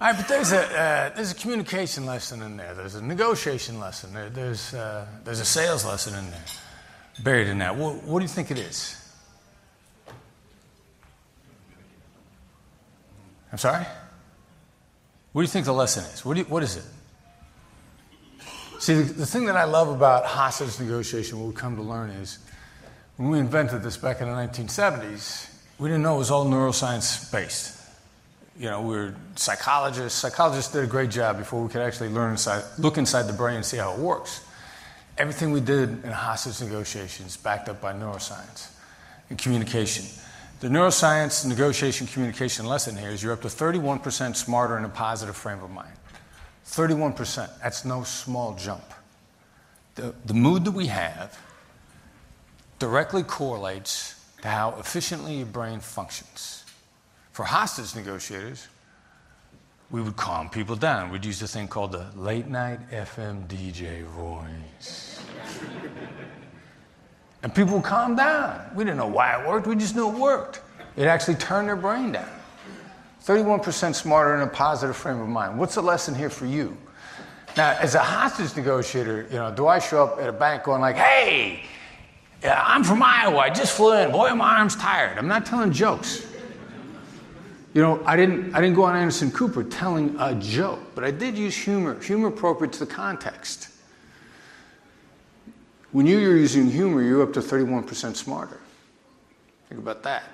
All right, but there's a, uh, there's a communication lesson in there. There's a negotiation lesson. There, there's, uh, there's a sales lesson in there, buried in that. What, what do you think it is? I'm sorry? What do you think the lesson is? What, you, what is it? See, the, the, thing that I love about hostage negotiation, what we come to learn is when we invented this back in the 1970s, we didn't know it was all neuroscience based you know, we are psychologists. Psychologists did a great job before we could actually learn inside, look inside the brain and see how it works. Everything we did in hostage negotiations backed up by neuroscience and communication. The neuroscience negotiation communication lesson here is you're up to 31% smarter in a positive frame of mind. 31%. That's no small jump. The, the mood that we have directly correlates to how efficiently your brain functions. For hostage negotiators, we would calm people down. We'd use a thing called the late night FM DJ voice. and people would calm down. We didn't know why it worked, we just knew it worked. It actually turned their brain down. 31% smarter in a positive frame of mind. What's the lesson here for you? Now, as a hostage negotiator, you know, do I show up at a bank going like, hey, I'm from Iowa, I just flew in, boy, my arm's tired. I'm not telling jokes. You know, I didn't, I didn't go on Anderson Cooper telling a joke, but I did use humor, humor appropriate to the context. When you're using humor, you're up to 31% smarter. Think about that.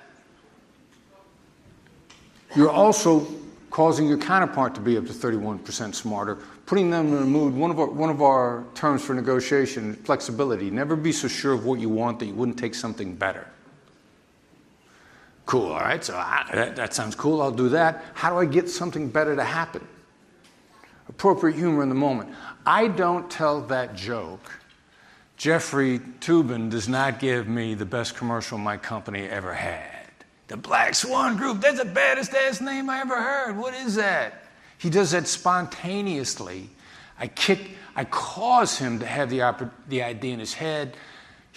You're also causing your counterpart to be up to 31% smarter, putting them in a mood. One of, our, one of our terms for negotiation flexibility. Never be so sure of what you want that you wouldn't take something better. Cool, all right, so I, that, that sounds cool, I'll do that. How do I get something better to happen? Appropriate humor in the moment. I don't tell that joke. Jeffrey Toobin does not give me the best commercial my company ever had. The Black Swan Group, that's the baddest ass name I ever heard. What is that? He does that spontaneously. I kick, I cause him to have the, the idea in his head.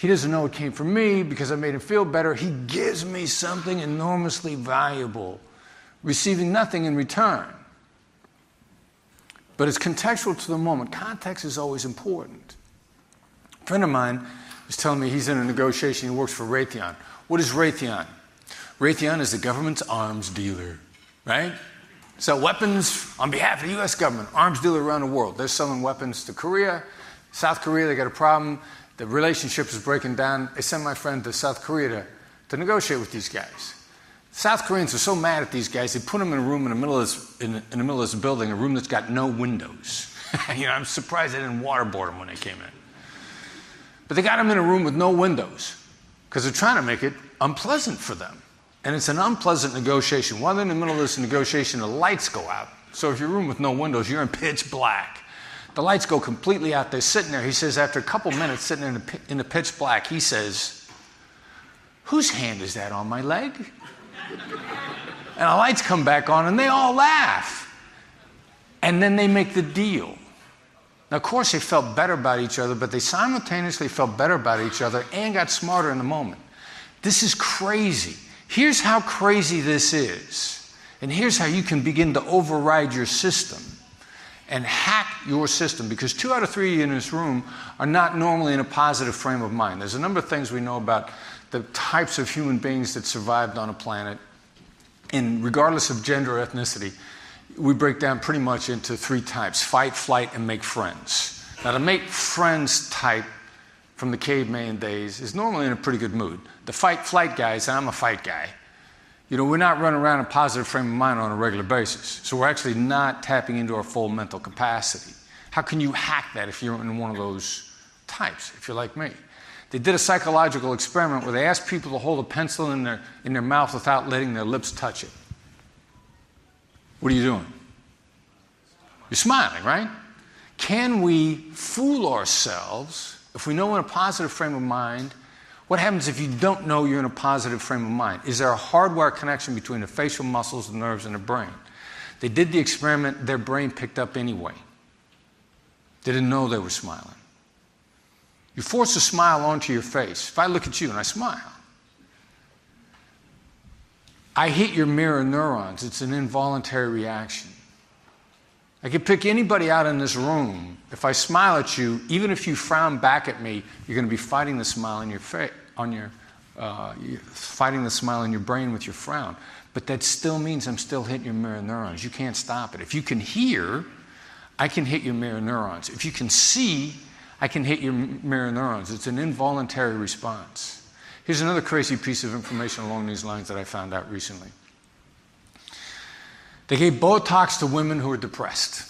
He doesn't know it came from me because I made him feel better. He gives me something enormously valuable, receiving nothing in return. But it's contextual to the moment. Context is always important. A friend of mine was telling me he's in a negotiation, he works for Raytheon. What is Raytheon? Raytheon is the government's arms dealer, right? Sell weapons on behalf of the US government, arms dealer around the world. They're selling weapons to Korea, South Korea, they got a problem the relationship is breaking down. I sent my friend to South Korea to, to negotiate with these guys. South Koreans are so mad at these guys, they put them in a room in the middle of this, in, in the middle of this building, a room that's got no windows. you know, I'm surprised they didn't waterboard them when they came in. But they got them in a room with no windows because they're trying to make it unpleasant for them. And it's an unpleasant negotiation. While they're in the middle of this negotiation, the lights go out. So if you're in a room with no windows, you're in pitch black. The lights go completely out. They're sitting there. He says, after a couple minutes sitting in the, in the pitch black, he says, Whose hand is that on my leg? And the lights come back on and they all laugh. And then they make the deal. Now, of course, they felt better about each other, but they simultaneously felt better about each other and got smarter in the moment. This is crazy. Here's how crazy this is. And here's how you can begin to override your system and hack your system because two out of three in this room are not normally in a positive frame of mind. There's a number of things we know about the types of human beings that survived on a planet, and regardless of gender or ethnicity, we break down pretty much into three types fight, flight, and make friends. Now, the make friends type from the caveman days is normally in a pretty good mood. The fight, flight guys, and I'm a fight guy you know, we're not running around in a positive frame of mind on a regular basis. So we're actually not tapping into our full mental capacity. How can you hack that if you're in one of those types, if you're like me? They did a psychological experiment where they asked people to hold a pencil in their, in their mouth without letting their lips touch it. What are you doing? You're smiling, right? Can we fool ourselves if we know in a positive frame of mind what happens if you don't know you're in a positive frame of mind? Is there a hardwired connection between the facial muscles, the nerves, and the brain? They did the experiment, their brain picked up anyway. They didn't know they were smiling. You force a smile onto your face. If I look at you and I smile, I hit your mirror neurons. It's an involuntary reaction. I could pick anybody out in this room. If I smile at you, even if you frown back at me, you're going to be fighting the smile in your face, on your, uh, fighting the smile in your brain with your frown. But that still means I'm still hitting your mirror neurons. You can't stop it. If you can hear, I can hit your mirror neurons. If you can see, I can hit your mirror neurons. It's an involuntary response. Here's another crazy piece of information along these lines that I found out recently. They gave Botox to women who are depressed.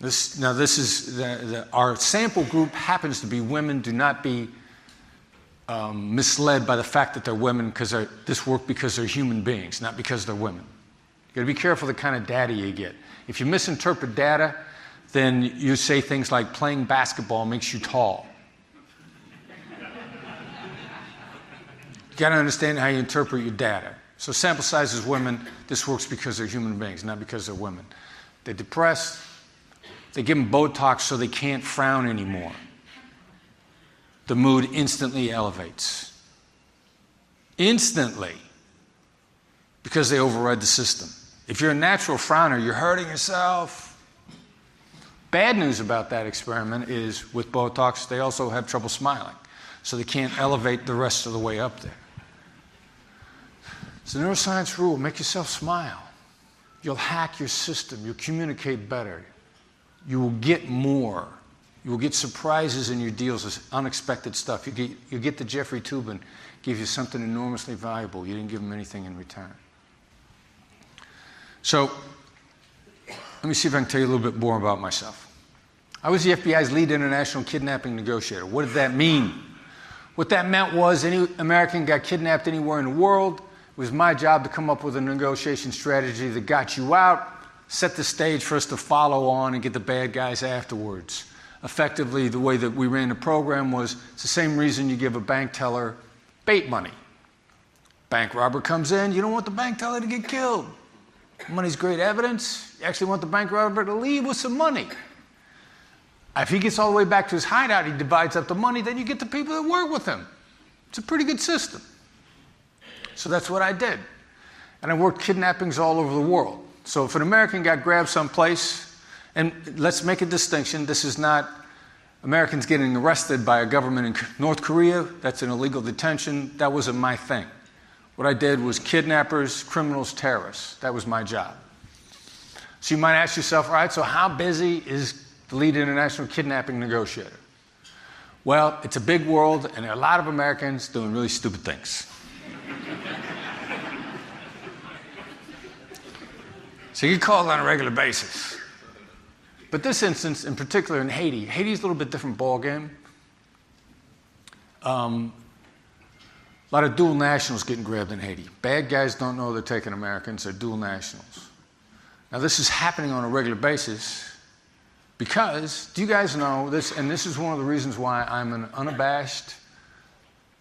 This, now, this is the, the, our sample group happens to be women. Do not be um, misled by the fact that they're women because this worked because they're human beings, not because they're women. You got to be careful the kind of data you get. If you misinterpret data, then you say things like playing basketball makes you tall. you got to understand how you interpret your data. So, sample sizes women, this works because they're human beings, not because they're women. They're depressed, they give them Botox so they can't frown anymore. The mood instantly elevates. Instantly. Because they override the system. If you're a natural frowner, you're hurting yourself. Bad news about that experiment is with Botox, they also have trouble smiling. So they can't elevate the rest of the way up there. It's a neuroscience rule make yourself smile. You'll hack your system, you'll communicate better, you will get more. You will get surprises in your deals, unexpected stuff. You get, you get the Jeffrey Toobin, give you something enormously valuable. You didn't give him anything in return. So, let me see if I can tell you a little bit more about myself. I was the FBI's lead international kidnapping negotiator. What did that mean? What that meant was any American got kidnapped anywhere in the world, it was my job to come up with a negotiation strategy that got you out, set the stage for us to follow on and get the bad guys afterwards effectively the way that we ran the program was it's the same reason you give a bank teller bait money. Bank robber comes in, you don't want the bank teller to get killed. Money's great evidence. You actually want the bank robber to leave with some money. If he gets all the way back to his hideout, he divides up the money, then you get the people that work with him. It's a pretty good system. So that's what I did. And I worked kidnappings all over the world. So if an American got grabbed someplace, and let's make a distinction this is not Americans getting arrested by a government in North Korea, that's an illegal detention. That wasn't my thing. What I did was kidnappers, criminals, terrorists. That was my job. So you might ask yourself, all right, so how busy is the lead international kidnapping negotiator? Well, it's a big world, and there are a lot of Americans doing really stupid things. so you get called on a regular basis. But this instance, in particular in Haiti, Haiti's a little bit different ballgame. Um, a lot of dual nationals getting grabbed in Haiti. Bad guys don't know they're taking Americans, they're dual nationals. Now, this is happening on a regular basis because, do you guys know this? And this is one of the reasons why I'm an unabashed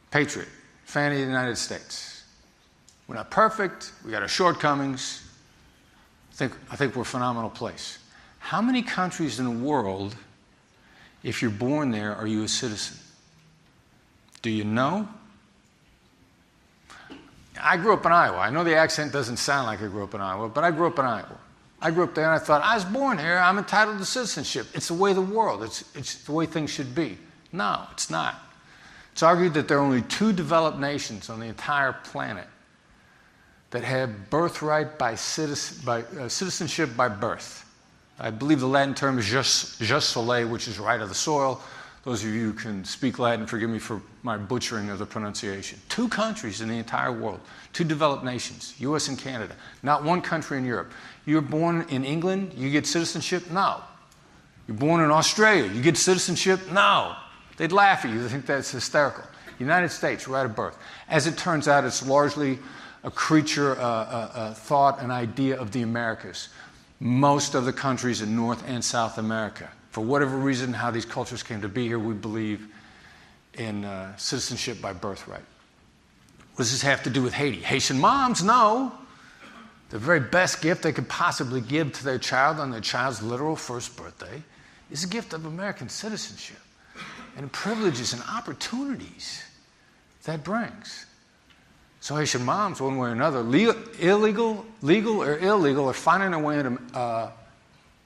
patriot, fan of the United States. We're not perfect, we got our shortcomings. I think, I think we're a phenomenal place. How many countries in the world, if you're born there, are you a citizen? Do you know? I grew up in Iowa. I know the accent doesn't sound like I grew up in Iowa, but I grew up in Iowa. I grew up there and I thought, I was born here, I'm entitled to citizenship. It's the way of the world, it's, it's the way things should be. No, it's not. It's argued that there are only two developed nations on the entire planet that have birthright by, citizen, by uh, citizenship by birth. I believe the Latin term is jus, soli, which is right of the soil. Those of you who can speak Latin, forgive me for my butchering of the pronunciation. Two countries in the entire world, two developed nations, US and Canada, not one country in Europe. You're born in England, you get citizenship? No. You're born in Australia, you get citizenship? No. They'd laugh at you, they think that's hysterical. United States, right of birth. As it turns out, it's largely a creature, a, a, a thought, an idea of the Americas most of the countries in North and South America. For whatever reason, how these cultures came to be here, we believe in uh, citizenship by birthright. What does this have to do with Haiti? Haitian moms know the very best gift they could possibly give to their child on their child's literal first birthday is a gift of American citizenship and privileges and opportunities that brings. So Haitian moms, one way or another, legal, illegal, legal or illegal, are finding a way into uh,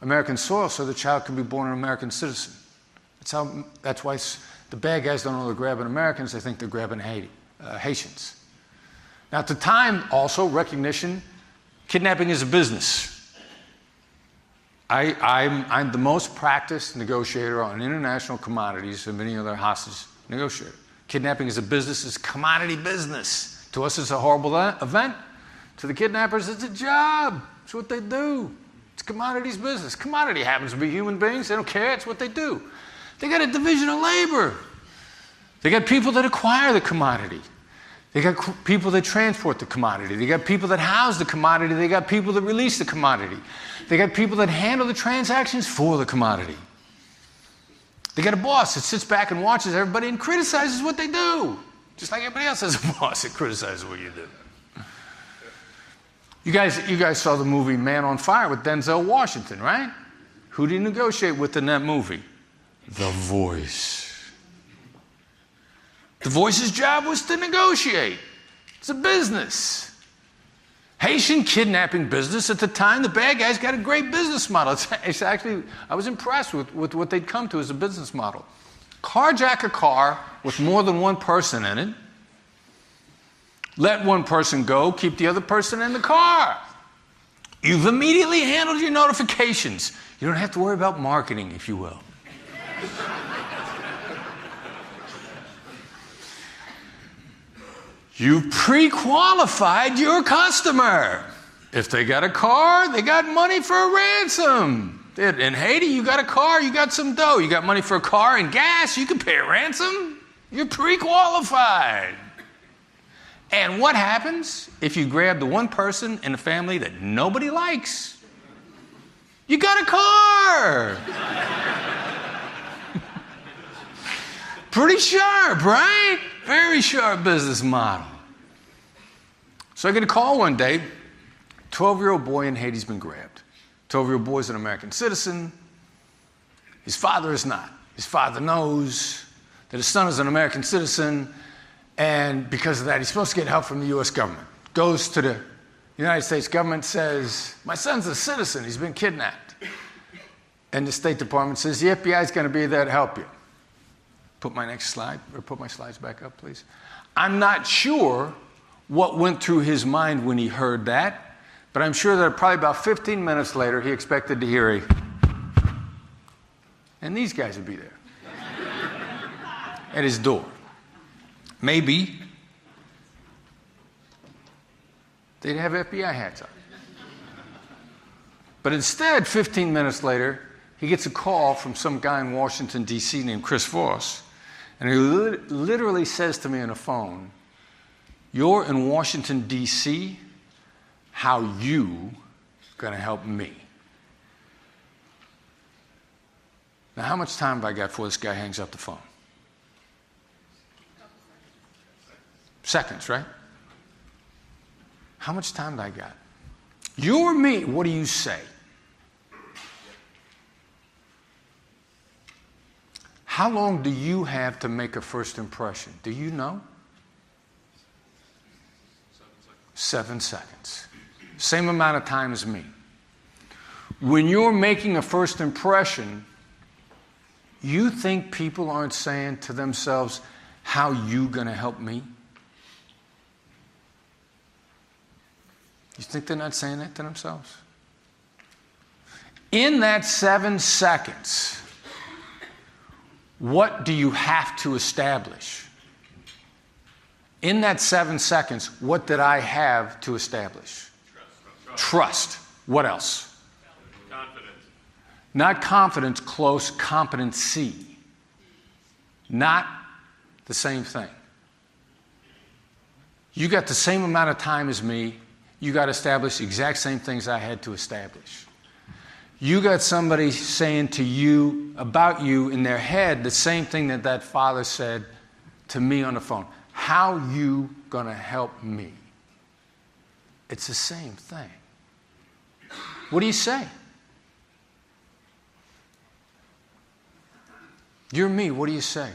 American soil so the child can be born an American citizen. That's, how, that's why the bad guys don't know they're grabbing Americans, they think they're grabbing Haiti, uh, Haitians. Now, at the time, also, recognition kidnapping is a business. I, I'm, I'm the most practiced negotiator on international commodities of any other hostage negotiator. Kidnapping is a business, it's commodity business. To us, it's a horrible event. To the kidnappers, it's a job. It's what they do. It's commodities business. Commodity happens to be human beings. They don't care. It's what they do. They got a division of labor. They got people that acquire the commodity. They got people that transport the commodity. They got people that house the commodity. They got people that release the commodity. They got people that handle the transactions for the commodity. They got a boss that sits back and watches everybody and criticizes what they do, just like everybody else has a boss that criticizes what you do. You guys, you guys saw the movie Man on Fire with Denzel Washington, right? Who did he negotiate with in that movie? The voice. The voice's job was to negotiate. It's a business. Haitian kidnapping business at the time, the bad guys got a great business model. It's, it's actually, I was impressed with, with what they'd come to as a business model. Carjack a car with more than one person in it let one person go, keep the other person in the car. You've immediately handled your notifications. You don't have to worry about marketing, if you will. you pre qualified your customer. If they got a car, they got money for a ransom. In Haiti, you got a car, you got some dough, you got money for a car and gas, you can pay a ransom. You're pre qualified. And what happens if you grab the one person in the family that nobody likes? You got a car. Pretty sharp, right? Very sharp business model. So I get a call one day 12 year old boy in Haiti's been grabbed. 12 year old boy is an American citizen. His father is not. His father knows that his son is an American citizen and because of that, he's supposed to get help from the US government. Goes to the United States government, says, My son's a citizen, he's been kidnapped. And the State Department says, The FBI is going to be there to help you. Put my next slide, or put my slides back up, please. I'm not sure what went through his mind when he heard that, but I'm sure that probably about 15 minutes later, he expected to hear a, and these guys would be there at his door. Maybe they'd have FBI hats on. But instead, 15 minutes later, he gets a call from some guy in Washington, D.C. named Chris Voss. And he literally says to me on the phone, You're in Washington, D.C. How you going to help me? Now, how much time have I got before this guy hangs up the phone? Seconds, right? How much time do I got? You or me, what do you say? How long do you have to make a first impression? Do you know? Seven seconds. Same amount of time as me. When you're making a first impression, you think people aren't saying to themselves, How you gonna help me? You think they're not saying that to themselves? In that seven seconds, what do you have to establish? In that seven seconds, what did I have to establish? Trust. What else? Confidence. Not confidence, close competency. Not the same thing. You got the same amount of time as me you got to establish the exact same things I had to establish. You got somebody saying to you about you in their head the same thing that that father said to me on the phone. How you going to help me? It's the same thing. What do you say? You're me, what do you say?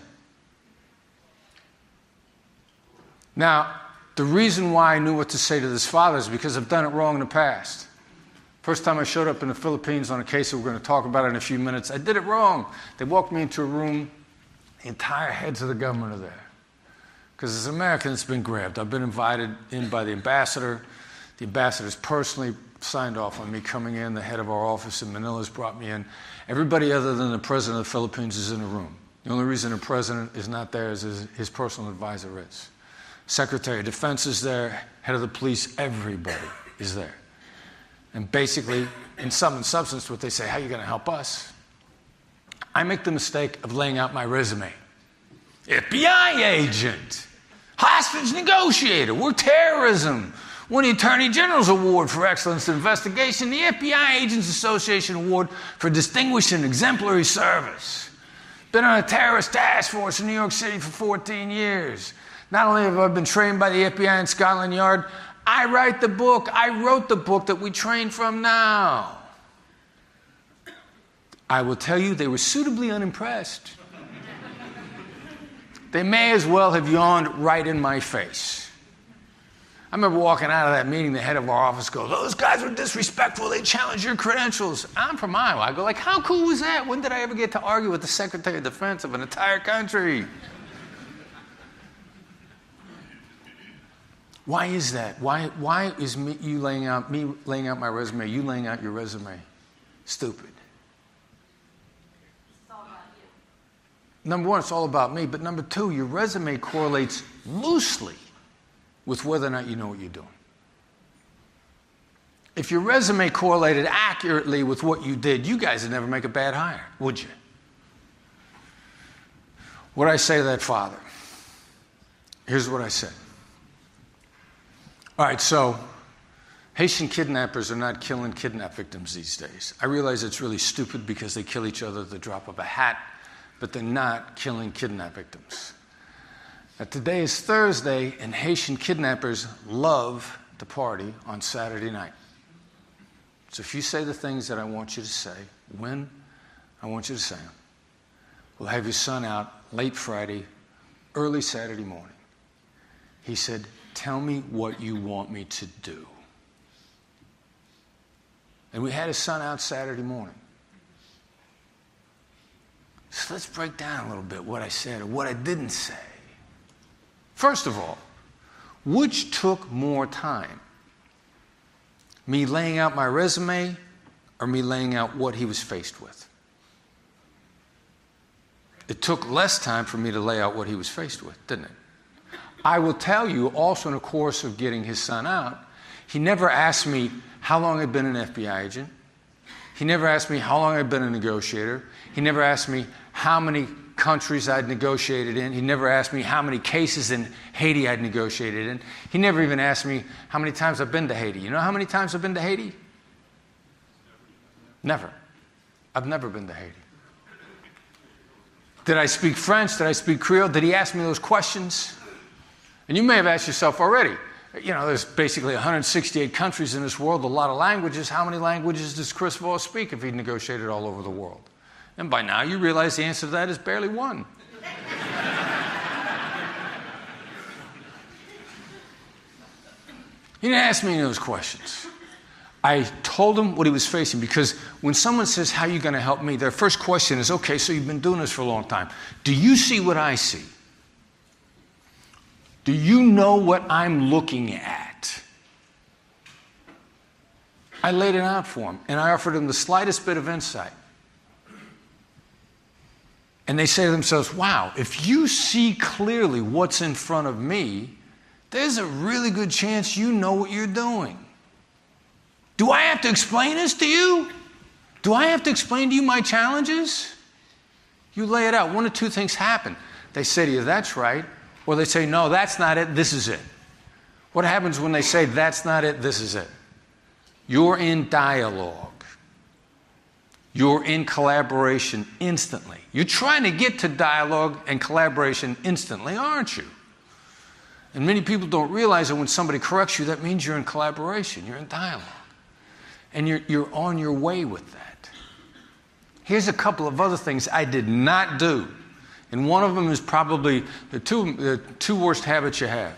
Now, the reason why I knew what to say to this father is because I've done it wrong in the past. First time I showed up in the Philippines on a case that we're going to talk about in a few minutes, I did it wrong. They walked me into a room, the entire heads of the government are there. Because as an American, it's been grabbed. I've been invited in by the ambassador. The ambassador's personally signed off on me coming in. The head of our office in Manila has brought me in. Everybody other than the president of the Philippines is in the room. The only reason the president is not there is his, personal advisor is. Secretary of Defense is there, head of the police, everybody is there. And basically, in sum and substance, what they say, how are you going to help us? I make the mistake of laying out my resume. FBI agent, hostage negotiator, we're terrorism, won the Attorney General's Award for Excellence in Investigation, the FBI Agents Association Award for Distinguished and Exemplary Service. Been on a terrorist task force in New York City for 14 years. Not only have I been trained by the FBI and Scotland Yard, I write the book, I wrote the book that we train from now. I will tell you, they were suitably unimpressed. they may as well have yawned right in my face. I remember walking out of that meeting, the head of our office goes, Those guys were disrespectful. They challenged your credentials. I'm from Iowa. I go, like, how cool was that? When did I ever get to argue with the Secretary of Defense of an entire country? Why is that? Why, why is me, you laying out, me laying out my resume, you laying out your resume stupid? Number one, it's all about me. But number two, your resume correlates loosely with whether or not you know what you're doing. If your resume correlated accurately with what you did, you guys would never make a bad hire, would you? What I say to that father? Here's what I said. All right, so Haitian kidnappers are not killing kidnap victims these days. I realize it's really stupid because they kill each other at the drop of a hat, but they're not killing kidnap victims. Now, today is Thursday, and Haitian kidnappers love to party on Saturday night. So if you say the things that I want you to say, when I want you to say them, we'll have your son out late Friday, early Saturday morning. He said, Tell me what you want me to do. And we had his son out Saturday morning. So let's break down a little bit what I said or what I didn't say. First of all, which took more time? Me laying out my resume or me laying out what he was faced with? It took less time for me to lay out what he was faced with, didn't it? I will tell you also in the course of getting his son out, he never asked me how long I'd been an FBI agent. He never asked me how long I'd been a negotiator. He never asked me how many countries I'd negotiated in. He never asked me how many cases in Haiti I'd negotiated in. He never even asked me how many times I've been to Haiti. You know how many times I've been to Haiti? Never. I've never been to Haiti. Did I speak French? Did I speak Creole? Did he ask me those questions? And you may have asked yourself already, you know, there's basically 168 countries in this world, a lot of languages. How many languages does Chris Voss speak if he negotiated all over the world? And by now you realize the answer to that is barely one. he didn't ask me any of those questions. I told him what he was facing because when someone says, How are you going to help me? their first question is, Okay, so you've been doing this for a long time. Do you see what I see? Do you know what I'm looking at? I laid it out for him and I offered him the slightest bit of insight and they say to themselves, wow, if you see clearly what's in front of me, there's a really good chance you know what you're doing. Do I have to explain this to you? Do I have to explain to you my challenges? You lay it out. One of two things happen. They say to you, that's right. Or they say, no, that's not it, this is it. What happens when they say, that's not it, this is it? You're in dialogue. You're in collaboration instantly. You're trying to get to dialogue and collaboration instantly, aren't you? And many people don't realize that when somebody corrects you, that means you're in collaboration, you're in dialogue. And you're, you're on your way with that. Here's a couple of other things I did not do. And one of them is probably the two, the two worst habits you have.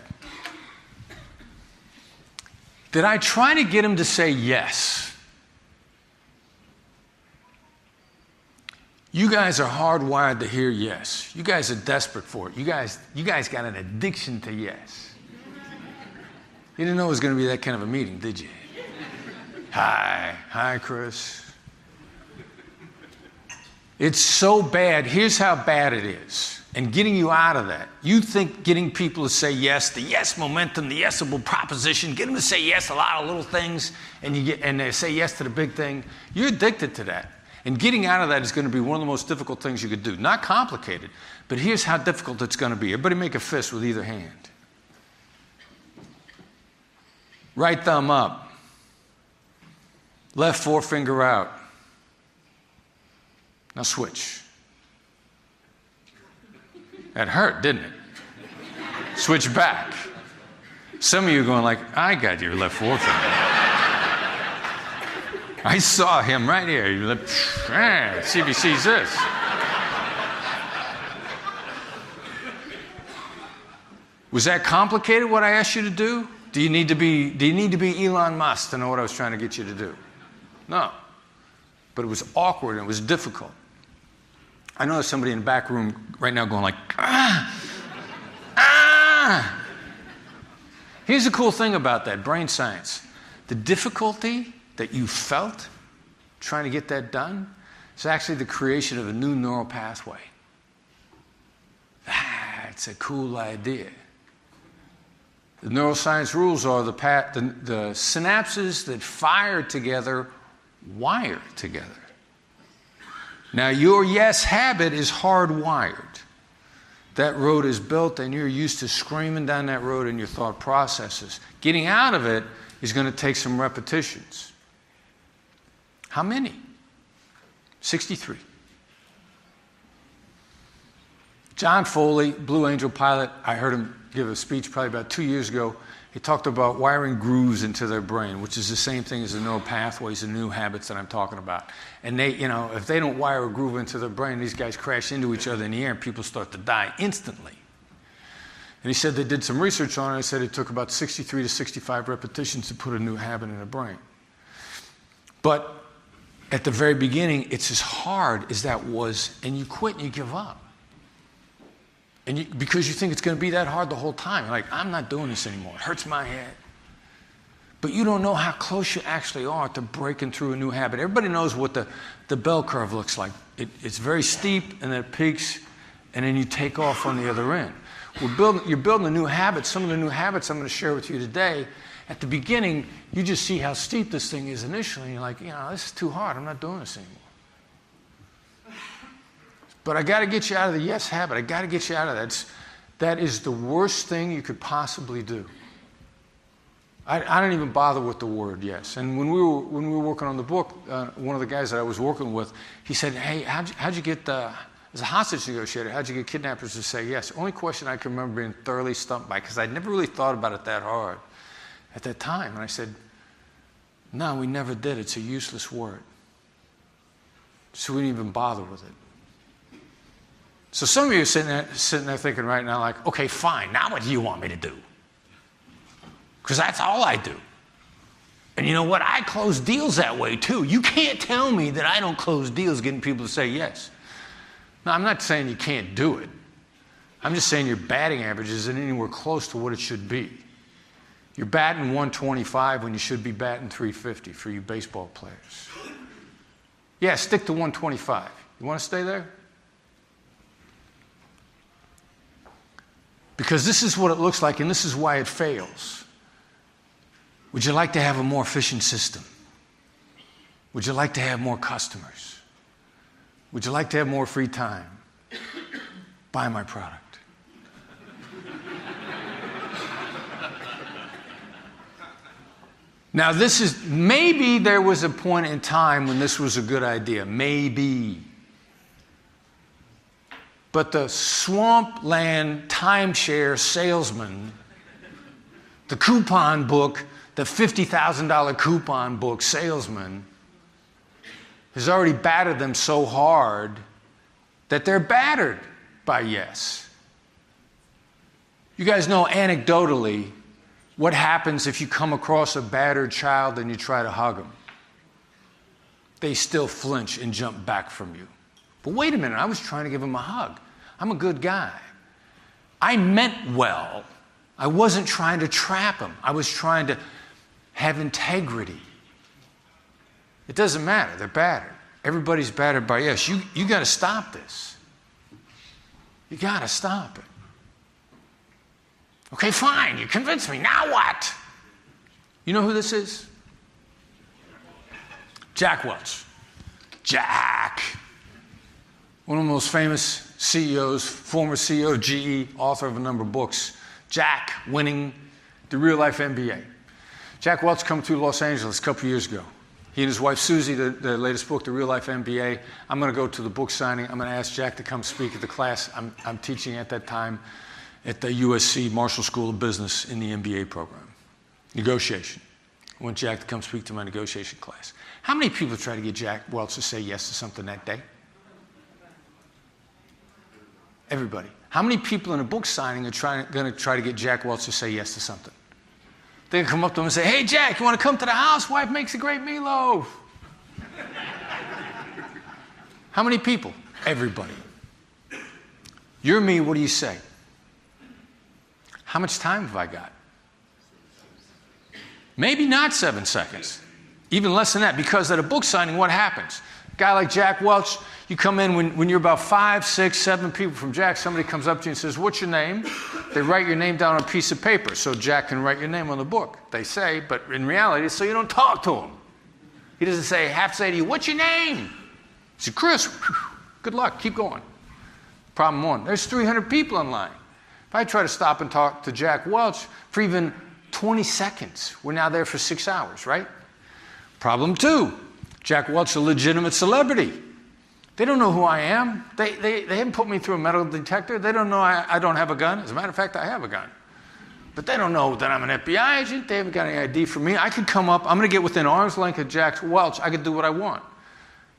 Did I try to get him to say yes? You guys are hardwired to hear yes. You guys are desperate for it. You guys, you guys got an addiction to yes. You didn't know it was going to be that kind of a meeting, did you? Hi. Hi, Chris. It's so bad. Here's how bad it is. And getting you out of that. You think getting people to say yes, the yes momentum, the yesable proposition, get them to say yes a lot of little things, and you get and they say yes to the big thing. You're addicted to that. And getting out of that is going to be one of the most difficult things you could do. Not complicated, but here's how difficult it's going to be. Everybody make a fist with either hand. Right thumb up. Left forefinger out. Now switch. That hurt, didn't it? Switch back. Some of you are going like, I got your left forefinger. I saw him right here. You look, ah, he sees this. Was that complicated what I asked you to do? Do you need to be do you need to be Elon Musk to know what I was trying to get you to do? No. But it was awkward and it was difficult. I know there's somebody in the back room right now going like, ah, ah. Here's the cool thing about that brain science. The difficulty that you felt trying to get that done is actually the creation of a new neural pathway. That's a cool idea. The neuroscience rules are the, the, the synapses that fire together wire together. Now, your yes habit is hardwired. That road is built, and you're used to screaming down that road in your thought processes. Getting out of it is going to take some repetitions. How many? 63. John Foley, Blue Angel pilot, I heard him give a speech probably about two years ago. He talked about wiring grooves into their brain, which is the same thing as the neural pathways and new habits that I'm talking about. And they, you know, if they don't wire a groove into their brain, these guys crash into each other in the air and people start to die instantly. And he said they did some research on it. He said it took about 63 to 65 repetitions to put a new habit in the brain. But at the very beginning, it's as hard as that was, and you quit and you give up. And you, because you think it's going to be that hard the whole time. You're like, I'm not doing this anymore. It hurts my head. But you don't know how close you actually are to breaking through a new habit. Everybody knows what the, the bell curve looks like. It, it's very steep and then it peaks, and then you take off on the other end. We're building, you're building a new habit. Some of the new habits I'm going to share with you today at the beginning, you just see how steep this thing is initially, and you're like, you know, this is too hard. I'm not doing this anymore. But I got to get you out of the yes habit. I got to get you out of that. It's, that is the worst thing you could possibly do. I, I, don't even bother with the word yes. And when we were, when we were working on the book, uh, one of the guys that I was working with, he said, Hey, how'd you, how'd you get, uh, as a hostage negotiator, how'd you get kidnappers to say yes? Only question I can remember being thoroughly stumped by, because I'd never really thought about it that hard at that time. And I said, No, we never did. It's a useless word. So we didn't even bother with it. So some of you are sitting there, sitting there thinking right now, like, okay, fine, now what do you want me to do? Because that's all I do. And you know what? I close deals that way too. You can't tell me that I don't close deals getting people to say yes. Now, I'm not saying you can't do it. I'm just saying your batting average isn't anywhere close to what it should be. You're batting 125 when you should be batting 350 for you baseball players. Yeah, stick to 125. You want to stay there? Because this is what it looks like, and this is why it fails. Would you like to have a more efficient system? Would you like to have more customers? Would you like to have more free time? Buy my product. Now, this is maybe there was a point in time when this was a good idea. Maybe. But the swampland timeshare salesman, the coupon book, the $50,000 coupon book salesman, has already battered them so hard that they're battered by yes. You guys know anecdotally what happens if you come across a battered child and you try to hug them? They still flinch and jump back from you. But wait a minute, I was trying to give him a hug. I'm a good guy. I meant well. I wasn't trying to trap him, I was trying to have integrity. It doesn't matter, they're battered. Everybody's battered by us. You, you got to stop this. You got to stop it. Okay, fine, you convinced me. Now what? You know who this is? Jack Welch. Jack. One of the most famous CEOs, former CEO of GE, author of a number of books. Jack winning the real life MBA. Jack Welch come to Los Angeles a couple years ago. He and his wife Suzy, the, the latest book, The Real Life MBA. I'm going to go to the book signing. I'm going to ask Jack to come speak at the class I'm, I'm teaching at that time at the USC Marshall School of Business in the MBA program. Negotiation. I want Jack to come speak to my negotiation class. How many people try to get Jack Welch to say yes to something that day? Everybody. How many people in a book signing are trying, going to try to get Jack Welch to say yes to something? They come up to him and say, Hey, Jack, you want to come to the house? Wife makes a great meatloaf. How many people? Everybody. You're me, what do you say? How much time have I got? Maybe not seven seconds. Even less than that, because at a book signing, what happens? A guy like Jack Welch, you come in when, when you're about five, six, seven people from Jack, somebody comes up to you and says, What's your name? They write your name down on a piece of paper so Jack can write your name on the book. They say, but in reality, so you don't talk to him. He doesn't say, to say to you, What's your name? He said, Chris, good luck, keep going. Problem one, there's 300 people in line. If I try to stop and talk to Jack Welch for even 20 seconds, we're now there for six hours, right? Problem two, Jack Welch, a legitimate celebrity. They don't know who I am. They, they, they haven't put me through a metal detector. They don't know I, I don't have a gun. As a matter of fact, I have a gun. But they don't know that I'm an FBI agent. They haven't got any ID for me. I could come up, I'm going to get within arm's length of Jack Welch. I could do what I want.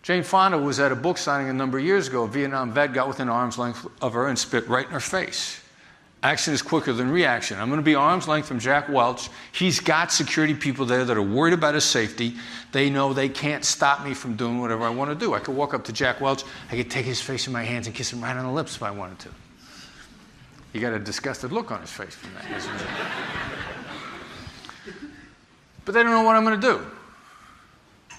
Jane Fonda was at a book signing a number of years ago. A Vietnam vet got within arm's length of her and spit right in her face. Action is quicker than reaction. I'm going to be arm's length from Jack Welch. He's got security people there that are worried about his safety. They know they can't stop me from doing whatever I want to do. I could walk up to Jack Welch, I could take his face in my hands and kiss him right on the lips if I wanted to. He got a disgusted look on his face from that. but they don't know what I'm going to do.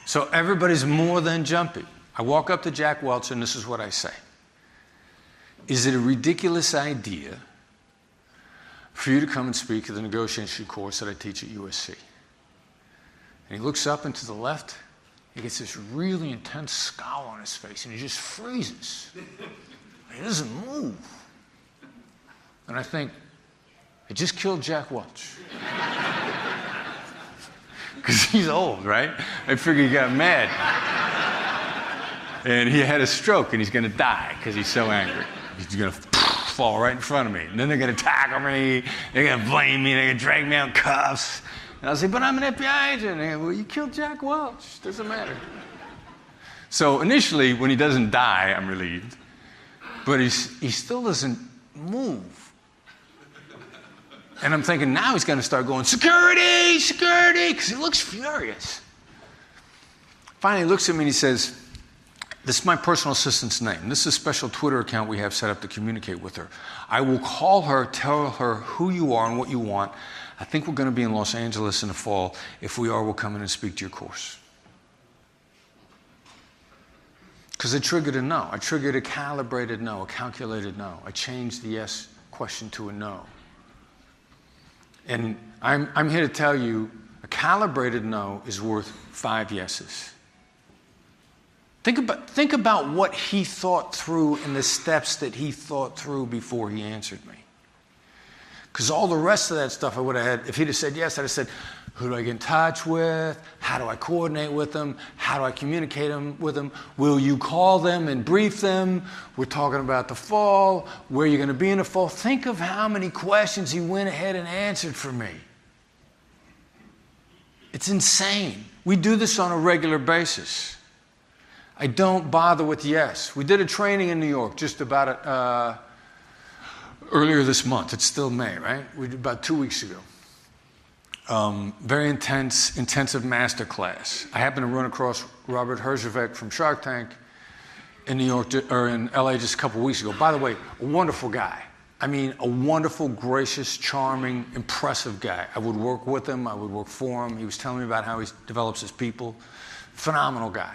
So everybody's more than jumpy. I walk up to Jack Welch and this is what I say Is it a ridiculous idea for you to come and speak at the negotiation course that I teach at USC. And he looks up and to the left, he gets this really intense scowl on his face, and he just freezes. He doesn't move. And I think, I just killed Jack Welch. Because he's old, right? I figure he got mad. And he had a stroke and he's going to die because he's so angry. He's going to fall right in front of me. And then they're going to tackle me. They're going to blame me. They're going to drag me out cuffs. And I'll say, but I'm an FBI agent. And well, you killed Jack Welch. Doesn't matter. So initially, when he doesn't die, I'm relieved. But he's, he still doesn't move. And I'm thinking, now he's going to start going, security, security, because he looks furious. Finally, he looks at me and he says, this is my personal assistant's name. This is a special Twitter account we have set up to communicate with her. I will call her, tell her who you are and what you want. I think we're going to be in Los Angeles in the fall. If we are, we'll come in and speak to your course. Because I triggered a no. I triggered a calibrated no, a calculated no. I changed the yes question to a no. And I'm, I'm here to tell you a calibrated no is worth five yeses. Think about, think about what he thought through and the steps that he thought through before he answered me. Because all the rest of that stuff I would have had, if he'd have said yes, I'd have said, who do I get in touch with? How do I coordinate with them? How do I communicate them with them? Will you call them and brief them? We're talking about the fall. Where are you going to be in the fall? Think of how many questions he went ahead and answered for me. It's insane. We do this on a regular basis. I don't bother with yes. We did a training in New York just about uh, earlier this month. It's still May, right? We did about two weeks ago. Um, very intense, intensive master class. I happened to run across Robert Herjavec from Shark Tank. in New York or in LA just a couple weeks ago. By the way, a wonderful guy. I mean, a wonderful, gracious, charming, impressive guy. I would work with him, I would work for him. He was telling me about how he develops his people. Phenomenal guy.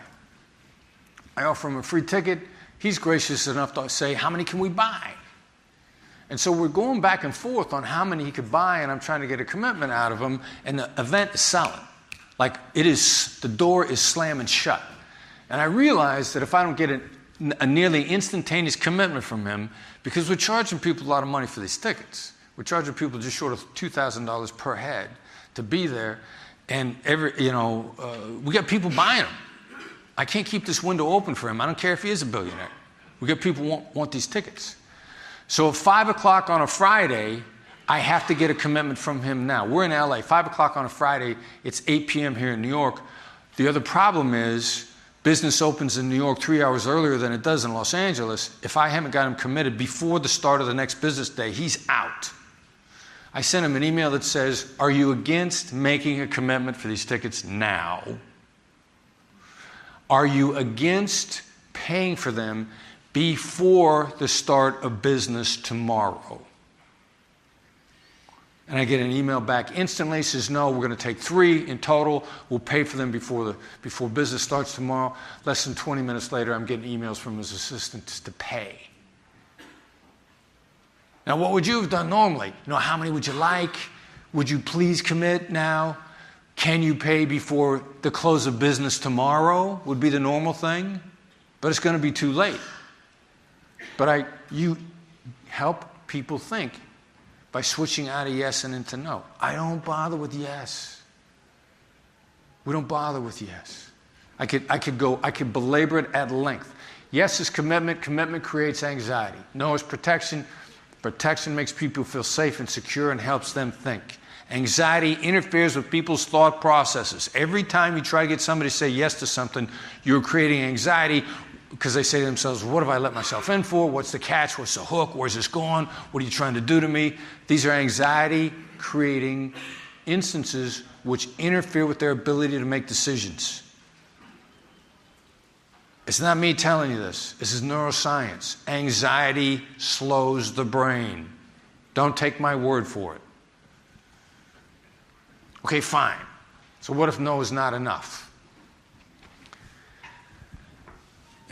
I offer him a free ticket. He's gracious enough to say, How many can we buy? And so we're going back and forth on how many he could buy, and I'm trying to get a commitment out of him, and the event is selling. Like it is, the door is slamming shut. And I realize that if I don't get a, a nearly instantaneous commitment from him, because we're charging people a lot of money for these tickets, we're charging people just short of $2,000 per head to be there, and every, you know, uh, we got people buying them. I can't keep this window open for him. I don't care if he is a billionaire. We got people want, want these tickets. So at 5 o'clock on a Friday, I have to get a commitment from him now. We're in LA, 5 o'clock on a Friday, it's 8 p.m. here in New York. The other problem is business opens in New York three hours earlier than it does in Los Angeles. If I haven't got him committed before the start of the next business day, he's out. I sent him an email that says, Are you against making a commitment for these tickets now? Are you against paying for them before the start of business tomorrow? And I get an email back instantly, says, no, we're going to take three in total. We'll pay for them before, the, before business starts tomorrow. Less than 20 minutes later, I'm getting emails from his assistants to pay. Now, what would you have done normally? You know, how many would you like? Would you please commit now? Can you pay before the close of business tomorrow? Would be the normal thing. But it's going to be too late. But I, you help people think by switching out of yes and into no. I don't bother with yes. We don't bother with yes. I could, I could go, I could belabor it at length. Yes is commitment, commitment creates anxiety. No is protection, protection makes people feel safe and secure and helps them think. Anxiety interferes with people's thought processes. Every time you try to get somebody to say yes to something, you're creating anxiety because they say to themselves, What have I let myself in for? What's the catch? What's the hook? Where's this going? What are you trying to do to me? These are anxiety creating instances which interfere with their ability to make decisions. It's not me telling you this. This is neuroscience. Anxiety slows the brain. Don't take my word for it. Okay, fine. So, what if no is not enough?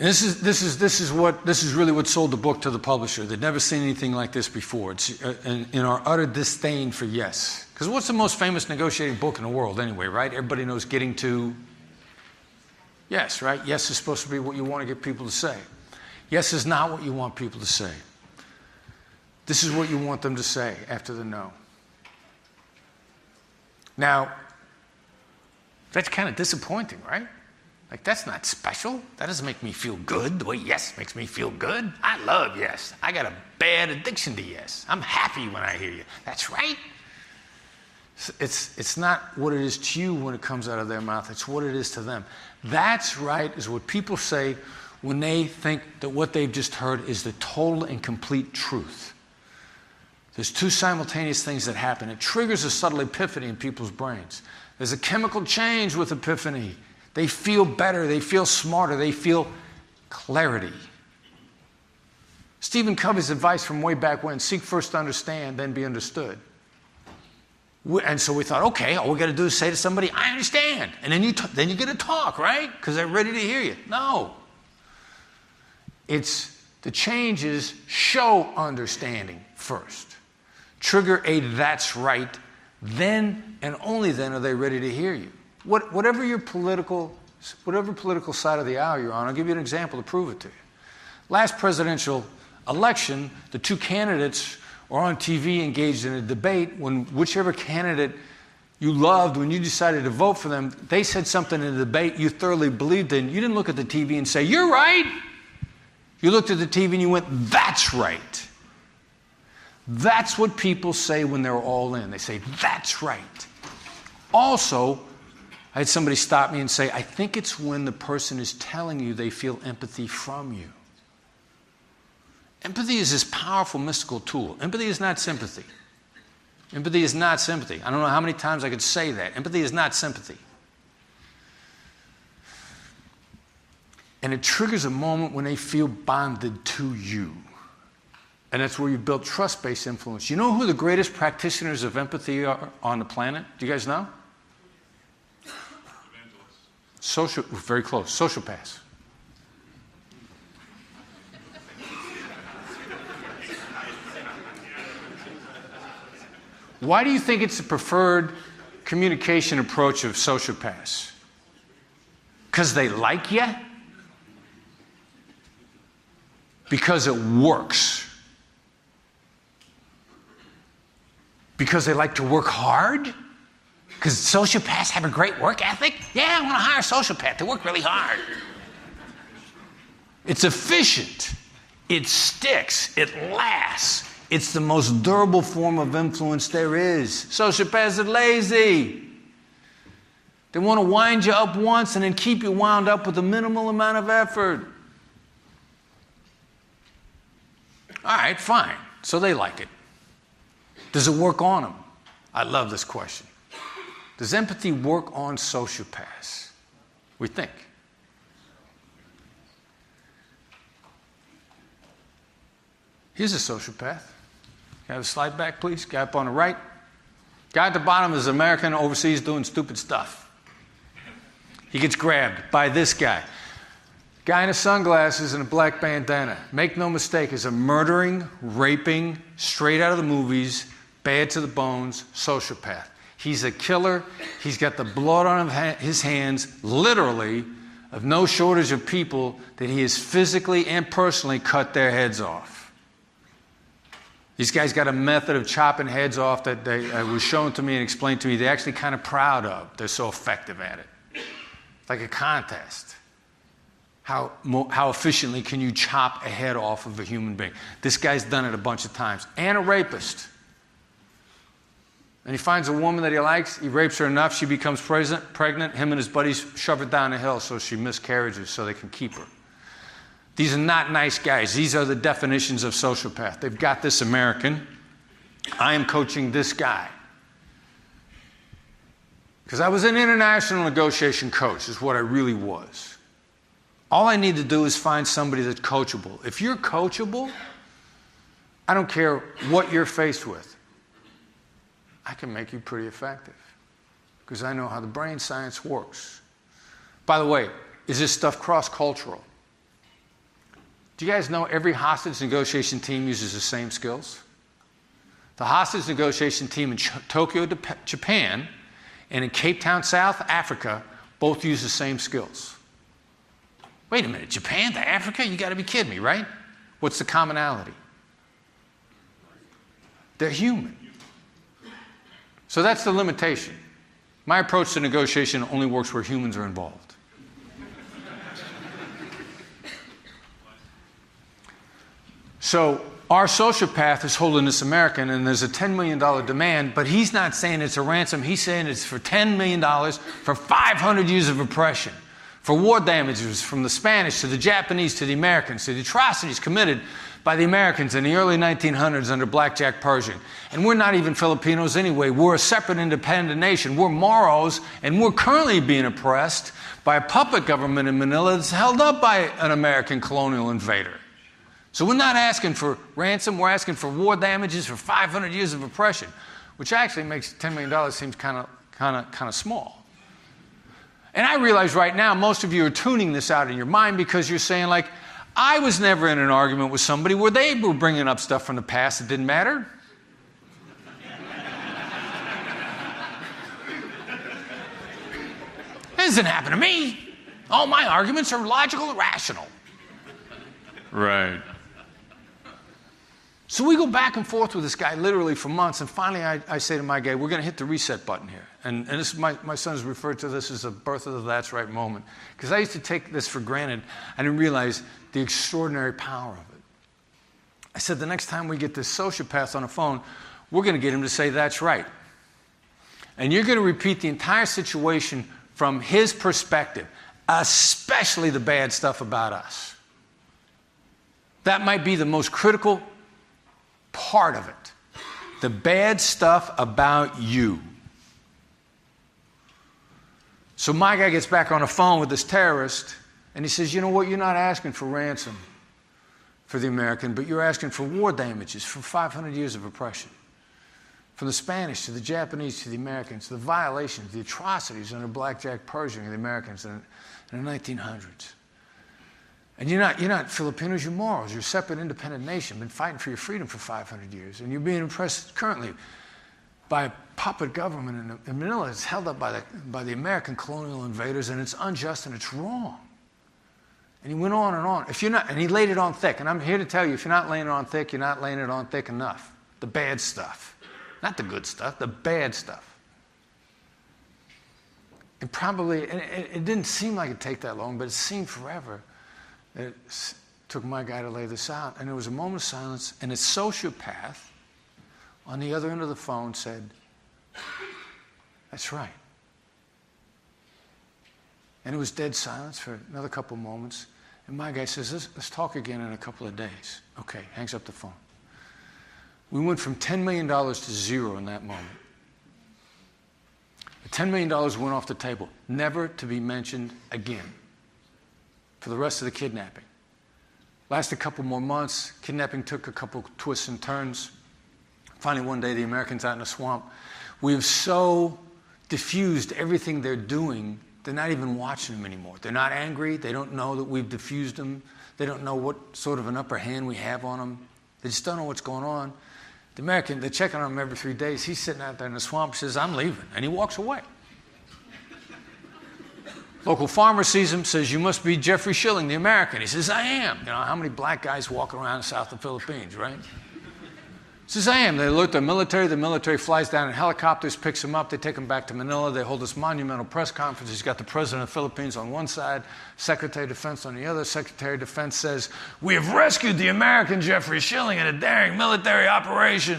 And this is, this, is, this, is what, this is really what sold the book to the publisher. They'd never seen anything like this before. It's uh, in, in our utter disdain for yes. Because what's the most famous negotiating book in the world anyway, right? Everybody knows getting to yes, right? Yes is supposed to be what you want to get people to say. Yes is not what you want people to say. This is what you want them to say after the no. Now, that's kind of disappointing, right? Like, that's not special. That doesn't make me feel good the way yes makes me feel good. I love yes. I got a bad addiction to yes. I'm happy when I hear you. That's right. It's, it's not what it is to you when it comes out of their mouth, it's what it is to them. That's right, is what people say when they think that what they've just heard is the total and complete truth. There's two simultaneous things that happen. It triggers a subtle epiphany in people's brains. There's a chemical change with epiphany. They feel better, they feel smarter, they feel clarity. Stephen Covey's advice from way back when seek first to understand, then be understood. And so we thought, okay, all we got to do is say to somebody, I understand. And then you, t- then you get to talk, right? Because they're ready to hear you. No. It's the changes show understanding first. Trigger a that's right, then and only then are they ready to hear you. What, whatever your political, whatever political side of the aisle you're on, I'll give you an example to prove it to you. Last presidential election, the two candidates were on TV engaged in a debate when whichever candidate you loved, when you decided to vote for them, they said something in the debate you thoroughly believed in. You didn't look at the TV and say, You're right. You looked at the TV and you went, That's right. That's what people say when they're all in. They say, That's right. Also, I had somebody stop me and say, I think it's when the person is telling you they feel empathy from you. Empathy is this powerful mystical tool. Empathy is not sympathy. Empathy is not sympathy. I don't know how many times I could say that. Empathy is not sympathy. And it triggers a moment when they feel bonded to you. And that's where you build trust based influence. You know who the greatest practitioners of empathy are on the planet? Do you guys know? Social, very close, sociopaths. Why do you think it's the preferred communication approach of sociopaths? Because they like you? Because it works? Because they like to work hard? Because sociopaths have a great work ethic? Yeah, I want to hire a sociopath. They work really hard. It's efficient, it sticks, it lasts. It's the most durable form of influence there is. Sociopaths are lazy. They want to wind you up once and then keep you wound up with a minimal amount of effort. All right, fine. So they like it. Does it work on them? I love this question. Does empathy work on sociopaths? We think. Here's a sociopath. Can I have a slide back, please? Guy up on the right. Guy at the bottom is American overseas doing stupid stuff. He gets grabbed by this guy. Guy in the sunglasses and a black bandana. Make no mistake, is a murdering, raping, straight out of the movies, bad to the bones sociopath. He's a killer. He's got the blood on his hands, literally, of no shortage of people that he has physically and personally cut their heads off. These guys got a method of chopping heads off that they, uh, was shown to me and explained to me they're actually kind of proud of. They're so effective at it. It's like a contest. How, how efficiently can you chop a head off of a human being? This guy's done it a bunch of times. And a rapist. And he finds a woman that he likes, he rapes her enough, she becomes pregnant. Him and his buddies shove her down a hill so she miscarriages so they can keep her. These are not nice guys. These are the definitions of sociopath. They've got this American. I am coaching this guy. Because I was an international negotiation coach, is what I really was. All I need to do is find somebody that's coachable. If you're coachable, I don't care what you're faced with, I can make you pretty effective because I know how the brain science works. By the way, is this stuff cross cultural? Do you guys know every hostage negotiation team uses the same skills? The hostage negotiation team in Ch- Tokyo, Japan, and in Cape Town, South Africa, both use the same skills. Wait a minute, Japan to Africa? You got to be kidding me, right? What's the commonality? They're human. So that's the limitation. My approach to negotiation only works where humans are involved. So our sociopath is holding this American, and there's a $10 million demand, but he's not saying it's a ransom. He's saying it's for $10 million for 500 years of oppression, for war damages from the Spanish to the Japanese to the Americans, to the atrocities committed by the Americans in the early 1900s under Blackjack Pershing. And we're not even Filipinos anyway. We're a separate independent nation. We're Moros, and we're currently being oppressed by a puppet government in Manila that's held up by an American colonial invader. So we're not asking for ransom, we're asking for war damages for 500 years of oppression, which actually makes $10 million seems kind of kind of kind of small. And I realize right now most of you are tuning this out in your mind because you're saying like I was never in an argument with somebody where they were bringing up stuff from the past that didn't matter. That doesn't happen to me. All my arguments are logical and rational. Right. So we go back and forth with this guy literally for months, and finally I, I say to my guy, we're going to hit the reset button here. And, and this, my, my son's referred to this as the birth of the that's right moment. Because I used to take this for granted. I didn't realize the extraordinary power of it. I said, the next time we get this sociopath on the phone, we're going to get him to say that's right. And you're going to repeat the entire situation from his perspective, especially the bad stuff about us. That might be the most critical part of it. The bad stuff about you. So my guy gets back on the phone with this terrorist, And he says, You know what? You're not asking for ransom for the American, but you're asking for war damages for 500 years of oppression. From the Spanish to the Japanese to the Americans, the violations, the atrocities under Blackjack Pershing and the Americans in, in the 1900s. And you're not, you're not Filipinos, you're Moros. You're a separate, independent nation, been fighting for your freedom for 500 years. And you're being oppressed currently by puppet government in, Manila. is held up by the, by the American colonial invaders, and it's unjust and it's wrong. And he went on and on. If you're not, and he laid it on thick. And I'm here to tell you, if you're not laying it on thick, you're not laying it on thick enough. The bad stuff. Not the good stuff, the bad stuff. And probably, and it, it didn't seem like it'd take that long, but it seemed forever. It took my guy to lay this out. And there was a moment of silence, and a sociopath on the other end of the phone said, That's right. And it was dead silence for another couple moments. And my guy says, let's, let's, talk again in a couple of days. Okay, hangs up the phone. We went from $10 million to zero in that moment. The $10 million went off the table, never to be mentioned again for the rest of the kidnapping. Lasted a couple more months. Kidnapping took a couple twists and turns. Finally, one day, the Americans out in the swamp, we've so diffused everything they're doing, they're not even watching them anymore. They're not angry. They don't know that we've diffused them. They don't know what sort of an upper hand we have on them. They just don't know what's going on. The American, they're checking on him every three days. He's sitting out there in the swamp, says, I'm leaving. And he walks away. Local farmer sees him, says, You must be Jeffrey Schilling, the American. He says, I am. You know, how many black guys walk around south of the Philippines, right? Says, I am. They alert the military. The military flies down in helicopters, picks him up. They take him back to Manila. They hold this monumental press conference. He's got the president of the Philippines on one side, Secretary of Defense on the other. Secretary of Defense says, We have rescued the American Jeffrey Schilling in a daring military operation.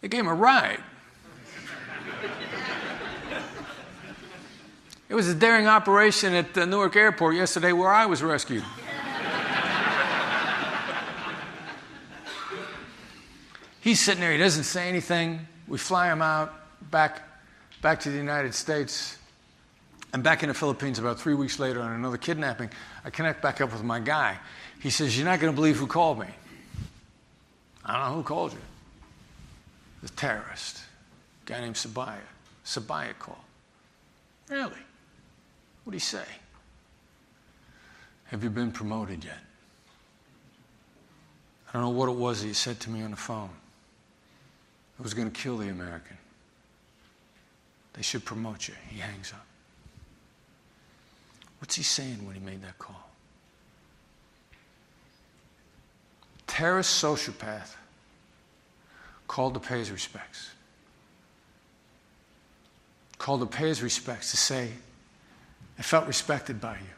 they gave him a ride. It was a daring operation at the Newark Airport yesterday where I was rescued. He's sitting there, he doesn't say anything. We fly him out back, back to the United States. I'm back in the Philippines about three weeks later on another kidnapping. I connect back up with my guy. He says, You're not going to believe who called me. I don't know who called you. The terrorist, a guy named Sabaya. Sabaya called. Really? What do he say? Have you been promoted yet? I don't know what it was that he said to me on the phone. Was going to kill the American. They should promote you. He hangs up. What's he saying when he made that call? Terrorist sociopath called to pay his respects. Called to pay his respects to say, I felt respected by you.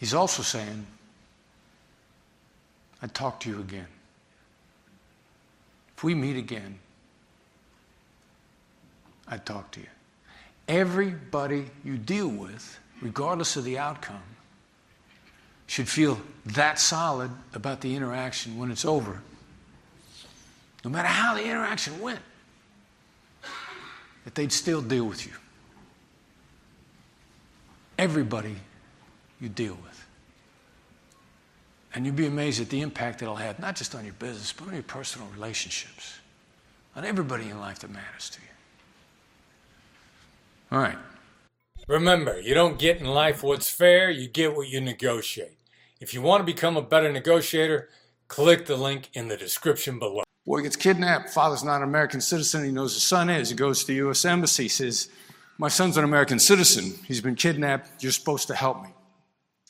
He's also saying, I'd talk to you again. If we meet again, I'd talk to you. Everybody you deal with, regardless of the outcome, should feel that solid about the interaction when it's over, no matter how the interaction went, that they'd still deal with you everybody you deal with. And you'd be amazed at the impact it'll have, not just on your business, but on your personal relationships, on everybody in life that matters to you. All right. Remember, you don't get in life what's fair, you get what you negotiate. If you want to become a better negotiator, click the link in the description below. Boy gets kidnapped, father's not an American citizen, he knows his son is. He goes to the U.S. Embassy, says, my son's an American citizen. He's been kidnapped. You're supposed to help me.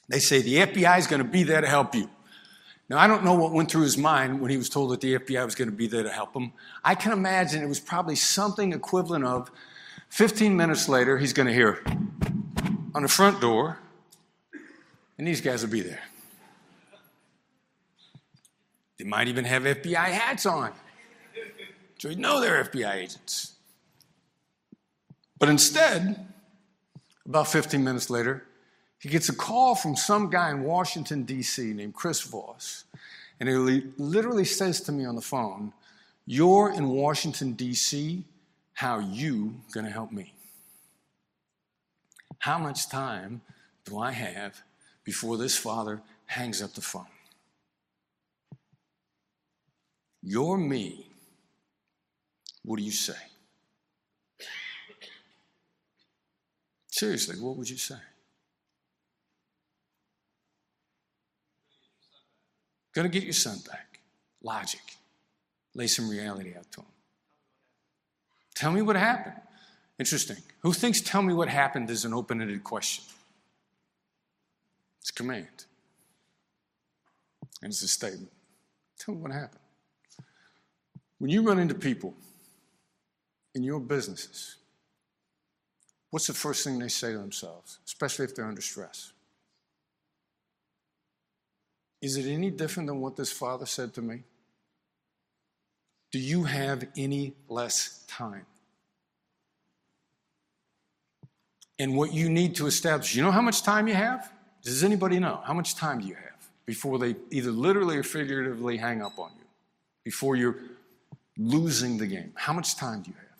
They say the FBI is going to be there to help you. Now, I don't know what went through his mind when he was told that the FBI was going to be there to help him. I can imagine it was probably something equivalent of 15 minutes later, he's going to hear on the front door, and these guys will be there. They might even have FBI hats on. So you know they're FBI agents. But instead, about 15 minutes later, he gets a call from some guy in Washington, D.C., named Chris Voss. And he literally says to me on the phone, You're in Washington, D.C., how you going to help me? How much time do I have before this father hangs up the phone? You're me. What do you say? Seriously, what would you say? Gonna get your son back. Logic. Lay some reality out to him. Tell me what happened. Interesting. Who thinks tell me what happened is an open ended question? It's a command. And it's a statement. Tell me what happened. When you run into people in your businesses, what's the first thing they say to themselves, especially if they're under stress? Is it any different than what this father said to me? Do you have any less time? And what you need to establish, you know how much time you have? Does anybody know? How much time do you have before they either literally or figuratively hang up on you? Before you're losing the game? How much time do you have?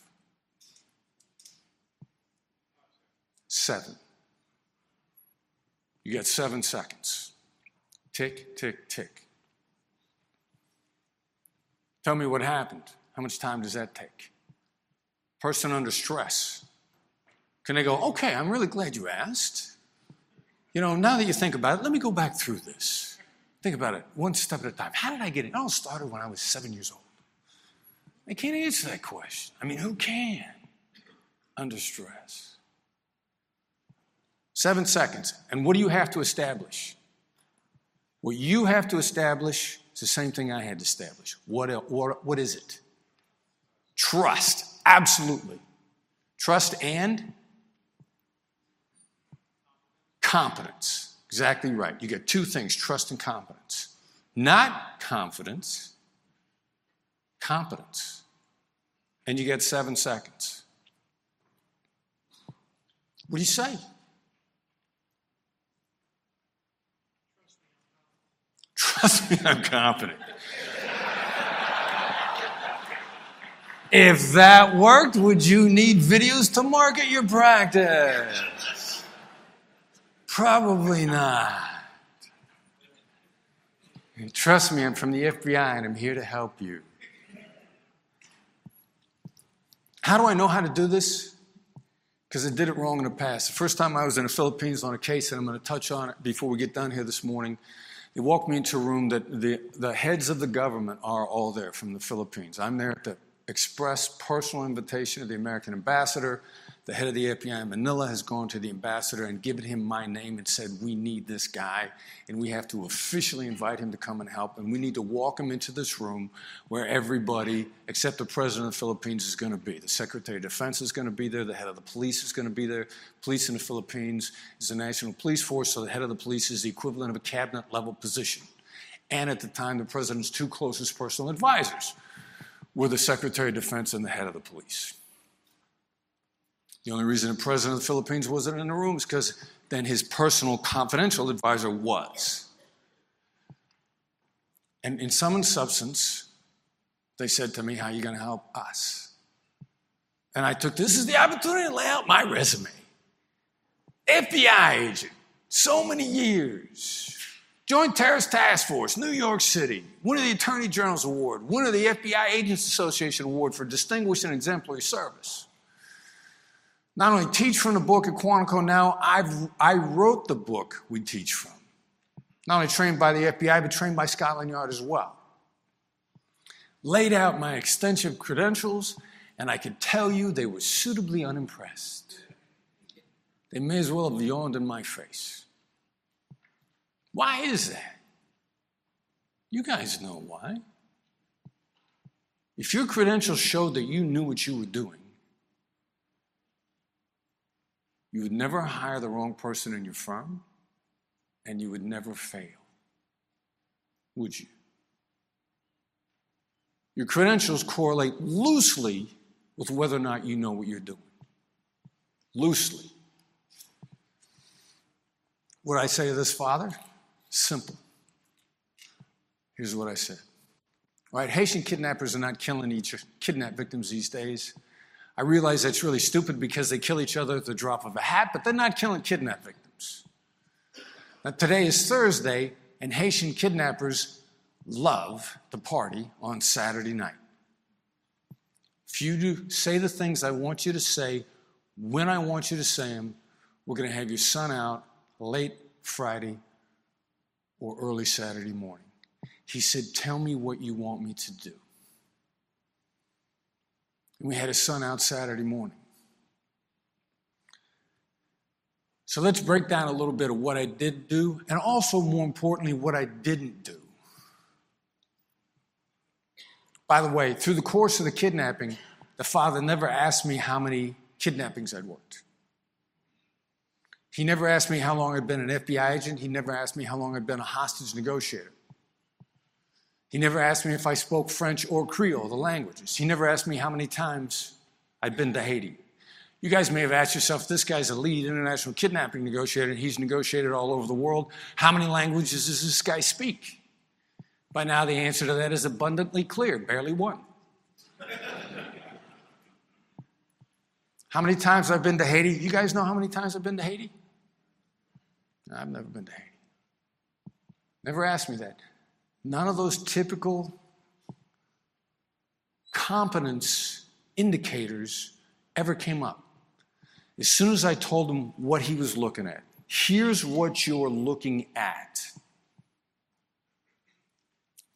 Seven. You got seven seconds. Tick, tick, tick. Tell me what happened. How much time does that take? Person under stress. Can they go, okay, I'm really glad you asked. You know, now that you think about it, let me go back through this. Think about it one step at a time. How did I get it? It all started when I was seven years old. They can't answer that question. I mean, who can under stress? Seven seconds. And what do you have to establish? What you have to establish is the same thing I had to establish. What, what, what is it? Trust. Absolutely. Trust and competence. Exactly right. You get two things trust and competence. Not confidence, competence. And you get seven seconds. What do you say? Trust me, I'm confident. if that worked, would you need videos to market your practice? Probably not. And trust me, I'm from the FBI and I'm here to help you. How do I know how to do this? Because I did it wrong in the past. The first time I was in the Philippines on a case that I'm going to touch on it before we get done here this morning, they walked me into a room that the, the heads of the government are all there from the Philippines. I'm there at the express personal invitation of the American ambassador, the head of the FBI in Manila has gone to the ambassador and given him my name and said, We need this guy, and we have to officially invite him to come and help. And we need to walk him into this room where everybody, except the president of the Philippines, is going to be. The secretary of defense is going to be there, the head of the police is going to be there. Police in the Philippines is the national police force, so the head of the police is the equivalent of a cabinet level position. And at the time, the president's two closest personal advisors were the secretary of defense and the head of the police. The only reason the president of the Philippines wasn't in the room is because then his personal confidential advisor was. And in and substance, they said to me, How are you going to help us? And I took this as the opportunity to lay out my resume. FBI agent, so many years. Joint Terrorist Task Force, New York City, one of the Attorney General's Award, one of the FBI Agents Association Award for Distinguished and Exemplary Service not only teach from the book at Quantico now, I've, I wrote the book we teach from. Not only trained by the FBI, but trained by Scotland Yard as well. Laid out my extensive credentials, and I could tell you they were suitably unimpressed. They may as well have yawned in my face. Why is that? You guys know why. If your credentials showed that you knew what you were doing, You would never hire the wrong person in your firm, and you would never fail. Would you? Your credentials correlate loosely with whether or not you know what you're doing. Loosely. What I say to this father? Simple. Here's what I said. All right, Haitian kidnappers are not killing each kidnap victims these days. I realize that's really stupid because they kill each other at the drop of a hat, but they're not killing kidnap victims. Now, today is Thursday, and Haitian kidnappers love to party on Saturday night. If you do say the things I want you to say when I want you to say them, we're going to have your son out late Friday or early Saturday morning. He said, Tell me what you want me to do. And we had his son out Saturday morning. So let's break down a little bit of what I did do, and also, more importantly, what I didn't do. By the way, through the course of the kidnapping, the father never asked me how many kidnappings I'd worked. He never asked me how long I'd been an FBI agent. He never asked me how long I'd been a hostage negotiator. He never asked me if I spoke French or Creole, the languages. He never asked me how many times I'd been to Haiti. You guys may have asked yourself, this guy's a lead international kidnapping negotiator. He's negotiated all over the world. How many languages does this guy speak? By now, the answer to that is abundantly clear barely one. how many times I've been to Haiti? You guys know how many times I've been to Haiti? No, I've never been to Haiti. Never asked me that. None of those typical competence indicators ever came up. As soon as I told him what he was looking at, here's what you're looking at.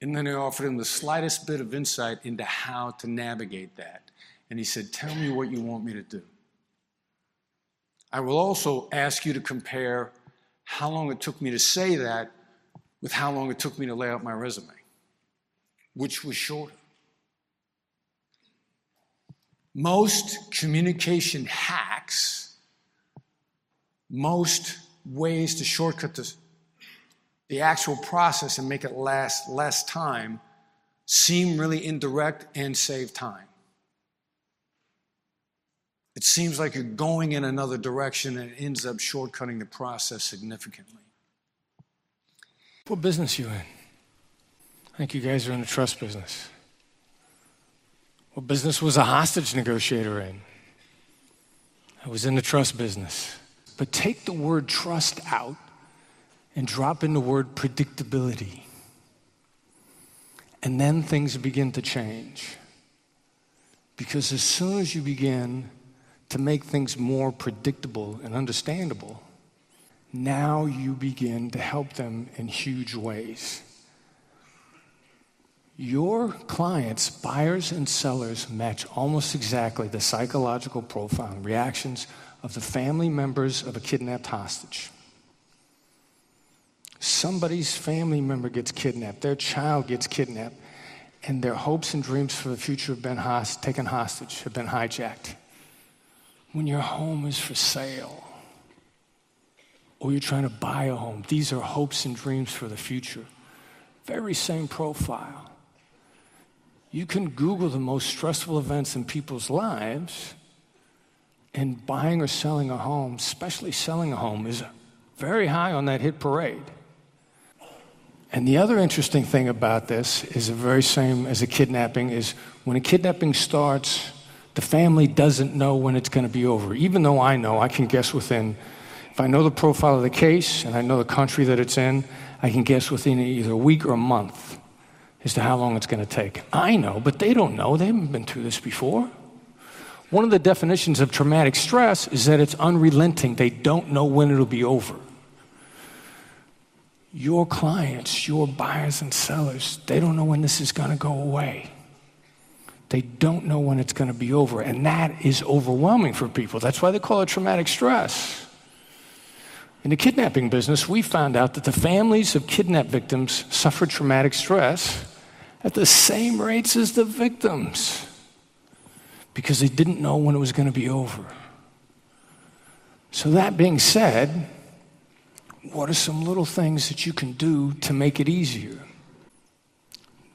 And then I offered him the slightest bit of insight into how to navigate that. And he said, Tell me what you want me to do. I will also ask you to compare how long it took me to say that with how long it took me to lay out my resume, which was shorter. Most communication hacks, most ways to shortcut the the actual process and make it last less time seem really indirect and save time. It seems like you're going in another direction and it ends up shortcutting the process significantly. What business you in? I think you guys are in the trust business. What business was a hostage negotiator in? I was in the trust business. But take the word trust out and drop in the word predictability. And then things begin to change. Because as soon as you begin to make things more predictable and understandable, now you begin to help them in huge ways. Your clients, buyers and sellers, match almost exactly the psychological profile and reactions of the family members of a kidnapped hostage somebody's family member gets kidnapped, their child gets kidnapped, and their hopes and dreams for the future have been host- taken hostage, have been hijacked. When your home is for sale, or you're trying to buy a home, these are hopes and dreams for the future. Very same profile. You can Google the most stressful events in people's lives, and buying or selling a home, especially selling a home, is very high on that hit parade. And the other interesting thing about this is the very same as a kidnapping is when a kidnapping starts, the family doesn't know when it's going to be over. Even though I know, I can guess within, if I know the profile of the case and I know the country that it's in, I can guess within either a week or a month as to how long it's going to take. I know, but they don't know. They haven't been through this before. One of the definitions of traumatic stress is that it's unrelenting. They don't know when it'll be over your clients, your buyers and sellers, they don't know when this is going to go away. They don't know when it's going to be over. And that is overwhelming for people. That's why they call it traumatic stress. In the kidnapping business, we found out that the families of kidnapped victims suffered traumatic stress at the same rates as the victims because they didn't know when it was going to be over. So, that being said, what are some little things that you can do to make it easier?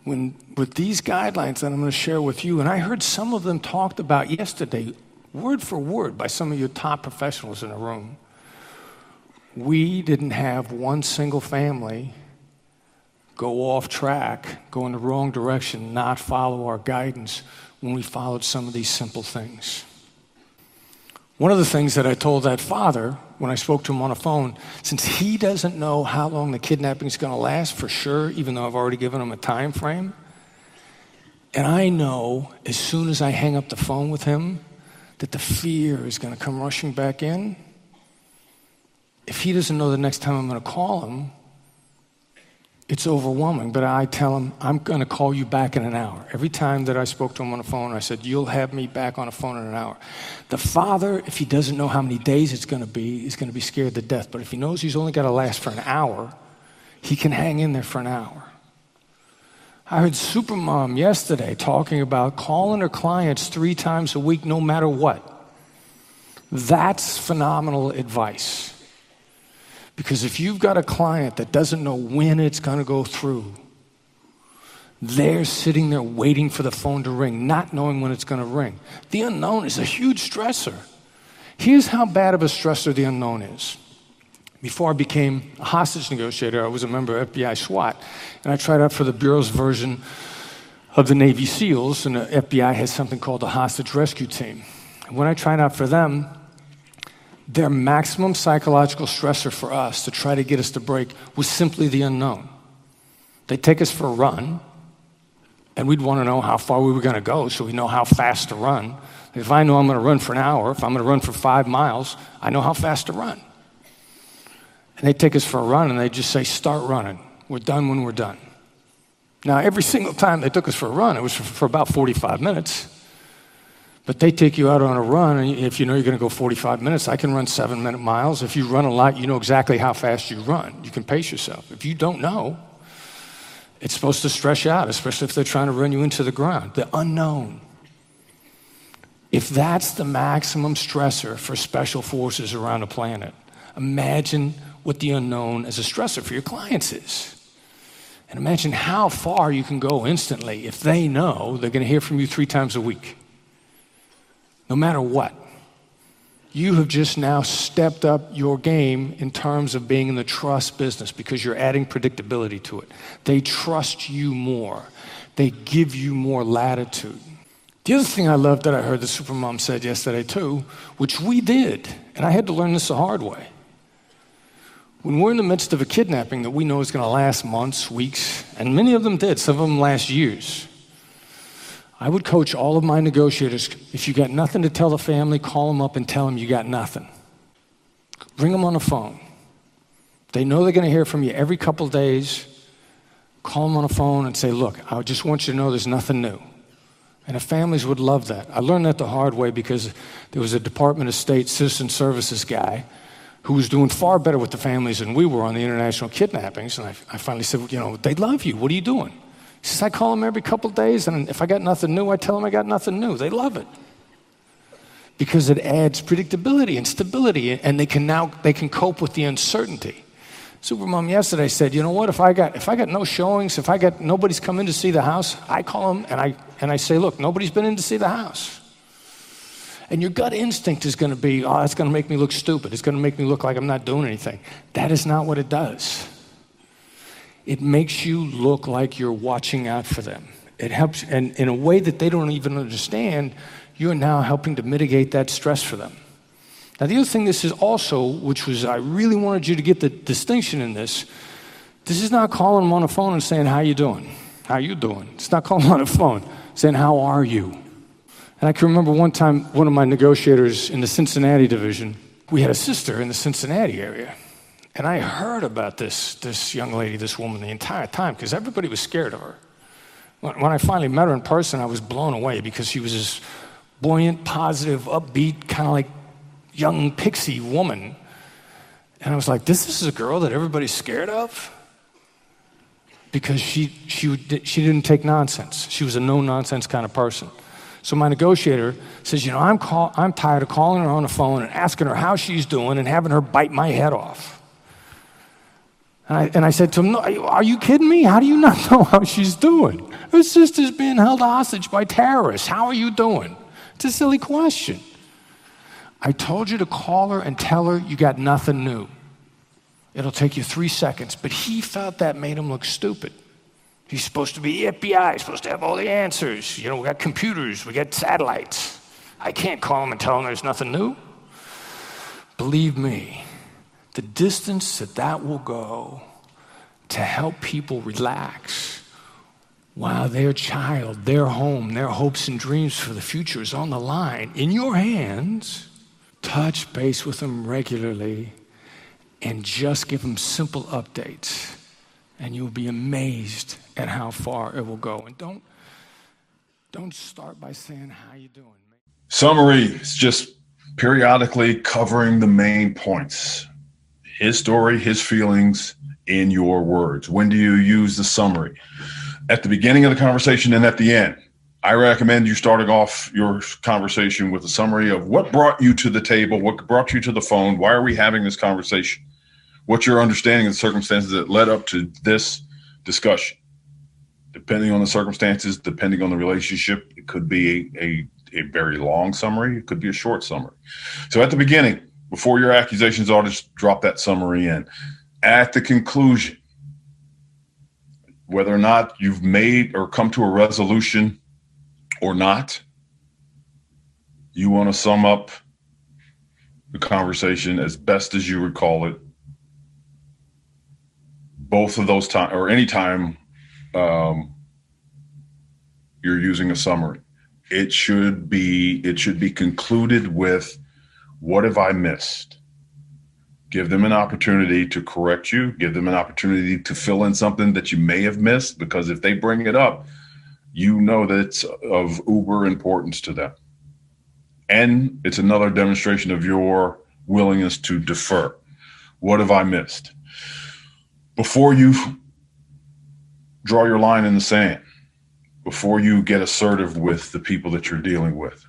When, with these guidelines that I'm going to share with you, and I heard some of them talked about yesterday, word for word, by some of your top professionals in the room. We didn't have one single family go off track, go in the wrong direction, not follow our guidance when we followed some of these simple things. One of the things that I told that father when I spoke to him on the phone, since he doesn't know how long the kidnapping is going to last for sure, even though I've already given him a time frame, and I know as soon as I hang up the phone with him that the fear is going to come rushing back in. If he doesn't know the next time I'm going to call him, it's overwhelming. But I tell him, I'm going to call you back in an hour. Every time that I spoke to him on the phone, I said, You'll have me back on the phone in an hour. The father, if he doesn't know how many days it's going to be, is going to be scared to death. But if he knows he's only got to last for an hour, he can hang in there for an hour. I heard Supermom yesterday talking about calling her clients three times a week, no matter what. That's phenomenal advice. Because if you've got a client that doesn't know when it's going to go through, they're sitting there waiting for the phone to ring, not knowing when it's going to ring. The unknown is a huge stressor. Here's how bad of a stressor the unknown is. Before I became a hostage negotiator, I was a member of FBI SWAT, and I tried out for the Bureau's version of the Navy SEALs, and the FBI has something called the Hostage Rescue Team. And when I tried out for them, their maximum psychological stressor for us to try to get us to break was simply the unknown. They'd take us for a run, and we'd want to know how far we were going to go so we know how fast to run. If I know I'm going to run for an hour, if I'm going to run for five miles, I know how fast to run. And they take us for a run and they just say, Start running. We're done when we're done. Now, every single time they took us for a run, it was for, for about 45 minutes. But they take you out on a run, and if you know you're going to go 45 minutes, I can run seven minute miles. If you run a lot, you know exactly how fast you run. You can pace yourself. If you don't know, it's supposed to stress you out, especially if they're trying to run you into the ground. The unknown. If that's the maximum stressor for special forces around the planet, imagine what the unknown as a stressor for your clients is. And imagine how far you can go instantly if they know they're going to hear from you three times a week no matter what. You have just now stepped up your game in terms of being in the trust business because you're adding predictability to it. They trust you more, they give you more latitude. The other thing I love that I heard the supermom said yesterday too, which we did, and I had to learn this the hard way. When we're in the midst of a kidnapping that we know is going to last months, weeks, and many of them did, some of them last years. I would coach all of my negotiators if you got nothing to tell the family, call them up and tell them you got nothing. Bring them on the phone. They know they're going to hear from you every couple days. Call them on the phone and say, Look, I just want you to know there's nothing new. And the families would love that. I learned that the hard way because there was a Department of State citizen services guy who was doing far better with the families than we were on the international kidnappings. And I, I finally said, You know, they love you. What are you doing? He says, I call them every couple days, and if I got nothing new, I tell them I got nothing new. They love it because it adds predictability and stability, and they can now they can cope with the uncertainty. Supermom yesterday said, "You know what? If I got if I got no showings, if I got nobody's come in to see the house, I call them and I and I say, look, nobody's been in to see the house." And your gut instinct is going to be, "Oh, it's going to make me look stupid. It's going to make me look like I'm not doing anything." That is not what it does it makes you look like you're watching out for them. It helps, and in a way that they don't even understand, you're now helping to mitigate that stress for them. Now, the other thing this is also, which was I really wanted you to get the distinction in this, this is not calling them on the phone and saying, How you doing? How you doing? It's not calling them on the phone, saying, How are you? And I can remember one time, one of my negotiators in the Cincinnati division, we had a sister in the Cincinnati area. And I heard about this, this young lady, this woman, the entire time because everybody was scared of her. When, when I finally met her in person, I was blown away because she was this buoyant, positive, upbeat, kind of like young pixie woman. And I was like, this is a girl that everybody's scared of? Because she, she, she didn't take nonsense. She was a no nonsense kind of person. So my negotiator says, You know, I'm, call, I'm tired of calling her on the phone and asking her how she's doing and having her bite my head off. And I, and I said to him, no, Are you kidding me? How do you not know how she's doing? Her sister's being held hostage by terrorists. How are you doing? It's a silly question. I told you to call her and tell her you got nothing new. It'll take you three seconds. But he felt that made him look stupid. He's supposed to be FBI, he's supposed to have all the answers. You know, we got computers, we got satellites. I can't call him and tell him there's nothing new. believe me, the distance that that will go to help people relax while their child, their home, their hopes and dreams for the future is on the line in your hands, touch base with them regularly and just give them simple updates. And you'll be amazed at how far it will go. And don't, don't start by saying, How you doing? Summary is just periodically covering the main points. His story, his feelings in your words. When do you use the summary? At the beginning of the conversation and at the end. I recommend you starting off your conversation with a summary of what brought you to the table, what brought you to the phone, why are we having this conversation? What's your understanding of the circumstances that led up to this discussion? Depending on the circumstances, depending on the relationship, it could be a, a, a very long summary, it could be a short summary. So at the beginning, before your accusations are, just drop that summary in. At the conclusion, whether or not you've made or come to a resolution or not, you want to sum up the conversation as best as you recall it. Both of those time or any time um, you're using a summary, it should be it should be concluded with what have I missed? Give them an opportunity to correct you, give them an opportunity to fill in something that you may have missed because if they bring it up, you know that it's of uber importance to them. And it's another demonstration of your willingness to defer. What have I missed? Before you draw your line in the sand, before you get assertive with the people that you're dealing with,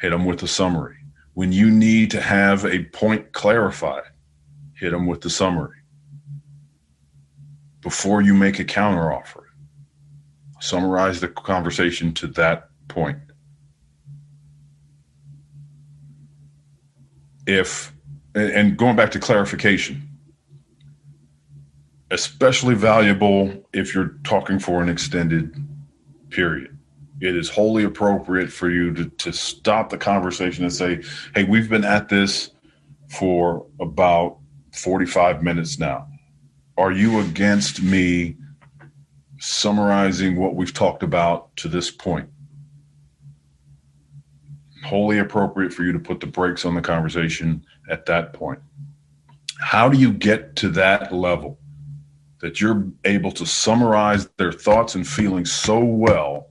hit them with a summary. When you need to have a point clarified, hit them with the summary. Before you make a counteroffer, summarize the conversation to that point. If, and going back to clarification, especially valuable if you're talking for an extended period. It is wholly appropriate for you to, to stop the conversation and say, Hey, we've been at this for about 45 minutes now. Are you against me summarizing what we've talked about to this point. Wholly appropriate for you to put the brakes on the conversation at that point. How do you get to that level that you're able to summarize their thoughts and feelings so well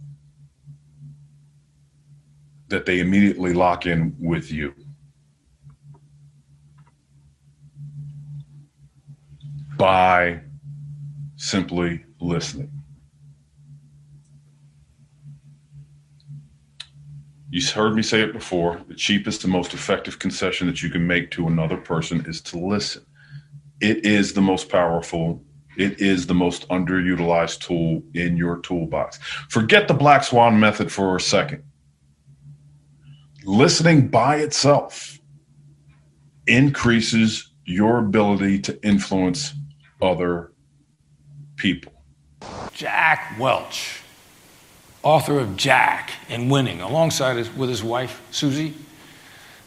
that they immediately lock in with you? By simply listening. You heard me say it before. The cheapest and most effective concession that you can make to another person is to listen. It is the most powerful, it is the most underutilized tool in your toolbox. Forget the black swan method for a second. Listening by itself increases your ability to influence other people. Jack Welch author of Jack and Winning, alongside his, with his wife, Suzy.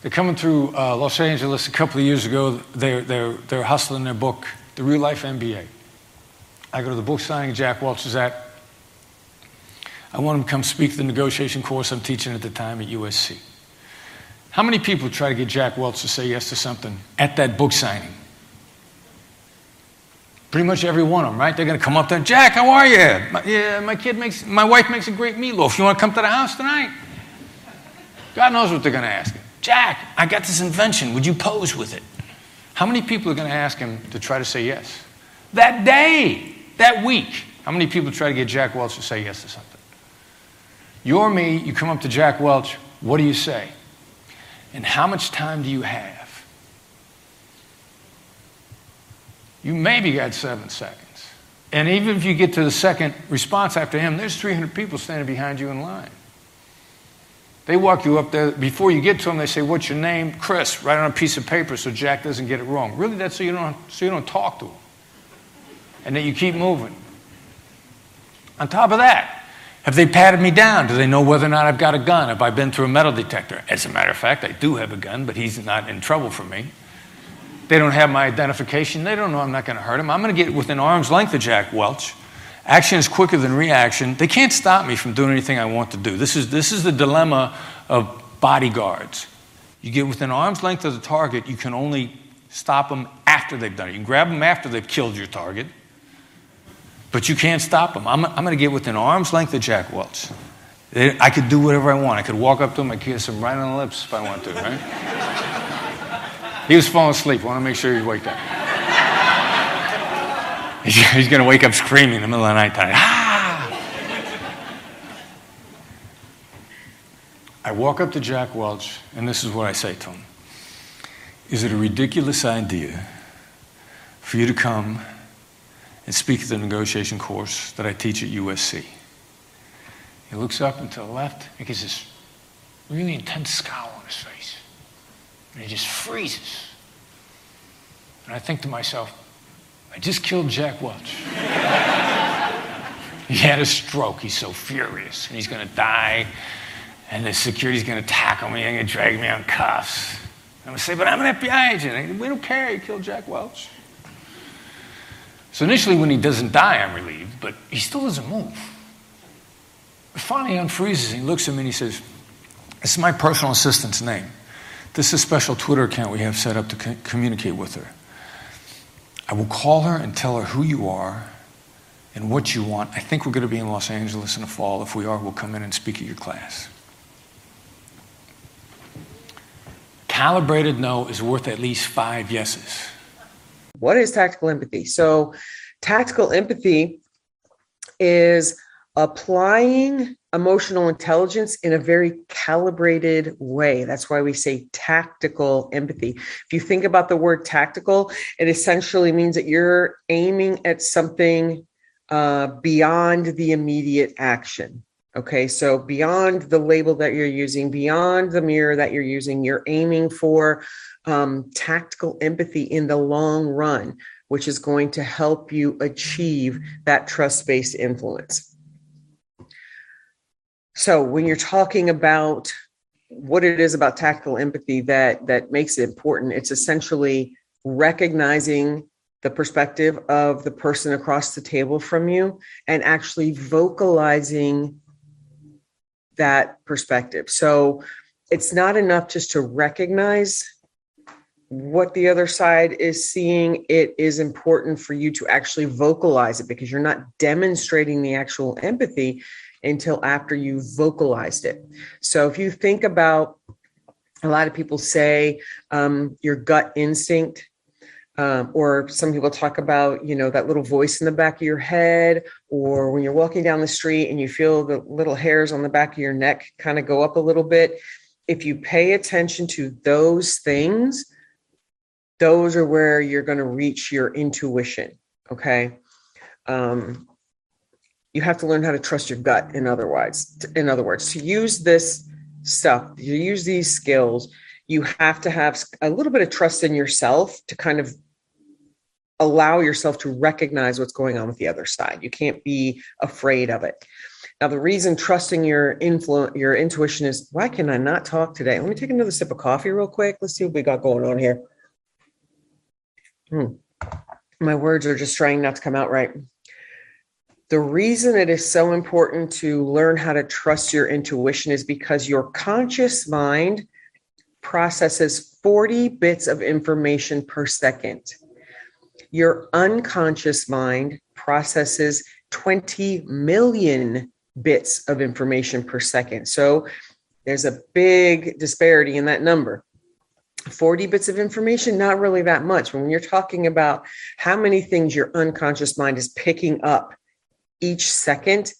They're coming through uh, Los Angeles a couple of years ago. They're, they're, they're hustling their book, The Real Life MBA. I go to the book signing Jack Welch is at. I want him to come speak the negotiation course I'm teaching at the time at USC. How many people try to get Jack Welch to say yes to something at that book signing? Pretty much every one of them, right? They're going to come up there, Jack, how are you? My, yeah, my kid makes, my wife makes a great meatloaf. You want to come to the house tonight? God knows what they're going to ask. Jack, I got this invention. Would you pose with it? How many people are going to ask him to try to say yes? That day, that week, how many people try to get Jack Welch to say yes to something? You're me, you come up to Jack Welch, what do you say? And how much time do you have? you maybe got seven seconds. And even if you get to the second response after him, there's 300 people standing behind you in line. They walk you up there. Before you get to them, they say, What's your name? Chris. Write on a piece of paper so Jack doesn't get it wrong. Really, that's so you don't, so you don't talk to him. And then you keep moving. On top of that, Have they patted me down? Do they know whether or not I've got a gun? Have I been through a metal detector? As a matter of fact, I do have a gun, but he's not in trouble for me. They don't have my identification. They don't know I'm not going to hurt him. I'm going to get within arm's length of Jack Welch. Action is quicker than reaction. They can't stop me from doing anything I want to do. This is, this is the dilemma of bodyguards. You get within arm's length of the target, you can only stop them after they've done it. You can grab them after they've killed your target, but you can't stop them. I'm, I'm going to get within arm's length of Jack Welch. I could do whatever I want. I could walk up to him and kiss him right on the lips if I want to, right? he was falling asleep. I want to make sure he waked up. He's going to wake up screaming in the middle of the night. Ah! I walk up to Jack Welch, and this is what I say to him Is it a ridiculous idea for you to come and speak at the negotiation course that I teach at USC? He looks up and to the left, and gets this really intense scowl on his face. And he just freezes. And I think to myself, I just killed Jack Welch. he had a stroke. He's so furious. And he's going to die. And the security's going to tackle me and going to drag me on cuffs. I'm going to say, but I'm an FBI agent. We don't care. He killed Jack Welch. So initially, when he doesn't die, I'm relieved, but he still doesn't move. But finally, he unfreezes and he looks at me and he says, This is my personal assistant's name. This is a special Twitter account we have set up to co- communicate with her. I will call her and tell her who you are and what you want. I think we're going to be in Los Angeles in the fall. If we are, we'll come in and speak at your class. Calibrated no is worth at least five yeses. What is tactical empathy? So, tactical empathy is applying emotional intelligence in a very calibrated way. That's why we say tactical empathy. If you think about the word tactical, it essentially means that you're aiming at something uh, beyond the immediate action. Okay, so beyond the label that you're using, beyond the mirror that you're using, you're aiming for um, tactical empathy in the long run, which is going to help you achieve that trust based influence. So when you're talking about what it is about tactical empathy that that makes it important, it's essentially recognizing the perspective of the person across the table from you and actually vocalizing that perspective. So it's not enough just to recognize what the other side is seeing. It is important for you to actually vocalize it because you're not demonstrating the actual empathy until after you've vocalized it. So if you think about a lot of people say um, your gut instinct, um, or some people talk about you know that little voice in the back of your head or when you're walking down the street and you feel the little hairs on the back of your neck kind of go up a little bit if you pay attention to those things those are where you're going to reach your intuition okay? Um, you have to learn how to trust your gut in other words in other words to use this stuff to use these skills you have to have a little bit of trust in yourself to kind of allow yourself to recognize what's going on with the other side. You can't be afraid of it. Now the reason trusting your influence your intuition is why can i not talk today? Let me take another sip of coffee real quick. Let's see what we got going on here hmm. my words are just trying not to come out right the reason it is so important to learn how to trust your intuition is because your conscious mind processes 40 bits of information per second. Your unconscious mind processes 20 million bits of information per second. So there's a big disparity in that number. 40 bits of information, not really that much. When you're talking about how many things your unconscious mind is picking up each second,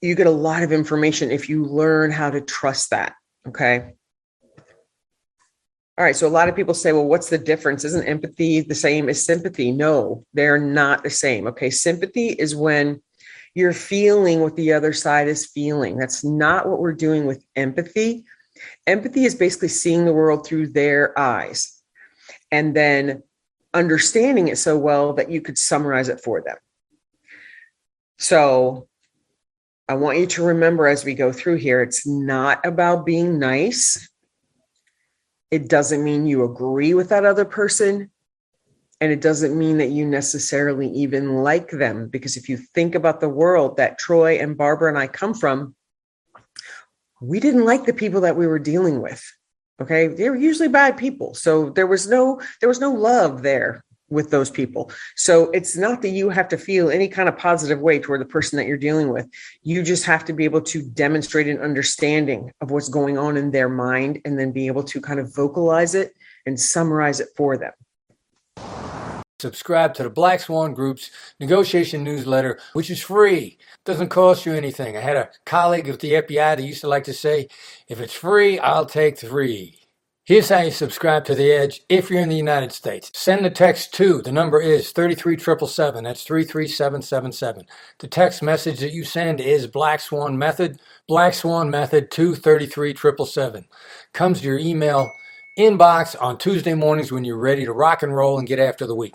you get a lot of information if you learn how to trust that. Okay. All right. So a lot of people say, well, what's the difference? Isn't empathy the same as sympathy? No, they're not the same. Okay. Sympathy is when you're feeling what the other side is feeling. That's not what we're doing with empathy. Empathy is basically seeing the world through their eyes and then understanding it so well that you could summarize it for them. So I want you to remember as we go through here, it's not about being nice. It doesn't mean you agree with that other person. And it doesn't mean that you necessarily even like them. Because if you think about the world that Troy and Barbara and I come from, we didn't like the people that we were dealing with. Okay. They were usually bad people. So there was no, there was no love there with those people. So it's not that you have to feel any kind of positive way toward the person that you're dealing with. You just have to be able to demonstrate an understanding of what's going on in their mind and then be able to kind of vocalize it and summarize it for them. Subscribe to the Black Swan Group's negotiation newsletter, which is free. Doesn't cost you anything. I had a colleague at the FBI that used to like to say, if it's free, I'll take three. Here's how you subscribe to The Edge if you're in the United States. Send the text to, the number is 33777, that's 33777. The text message that you send is Black Swan Method, Black Swan Method 233777. Comes to your email inbox on Tuesday mornings when you're ready to rock and roll and get after the week.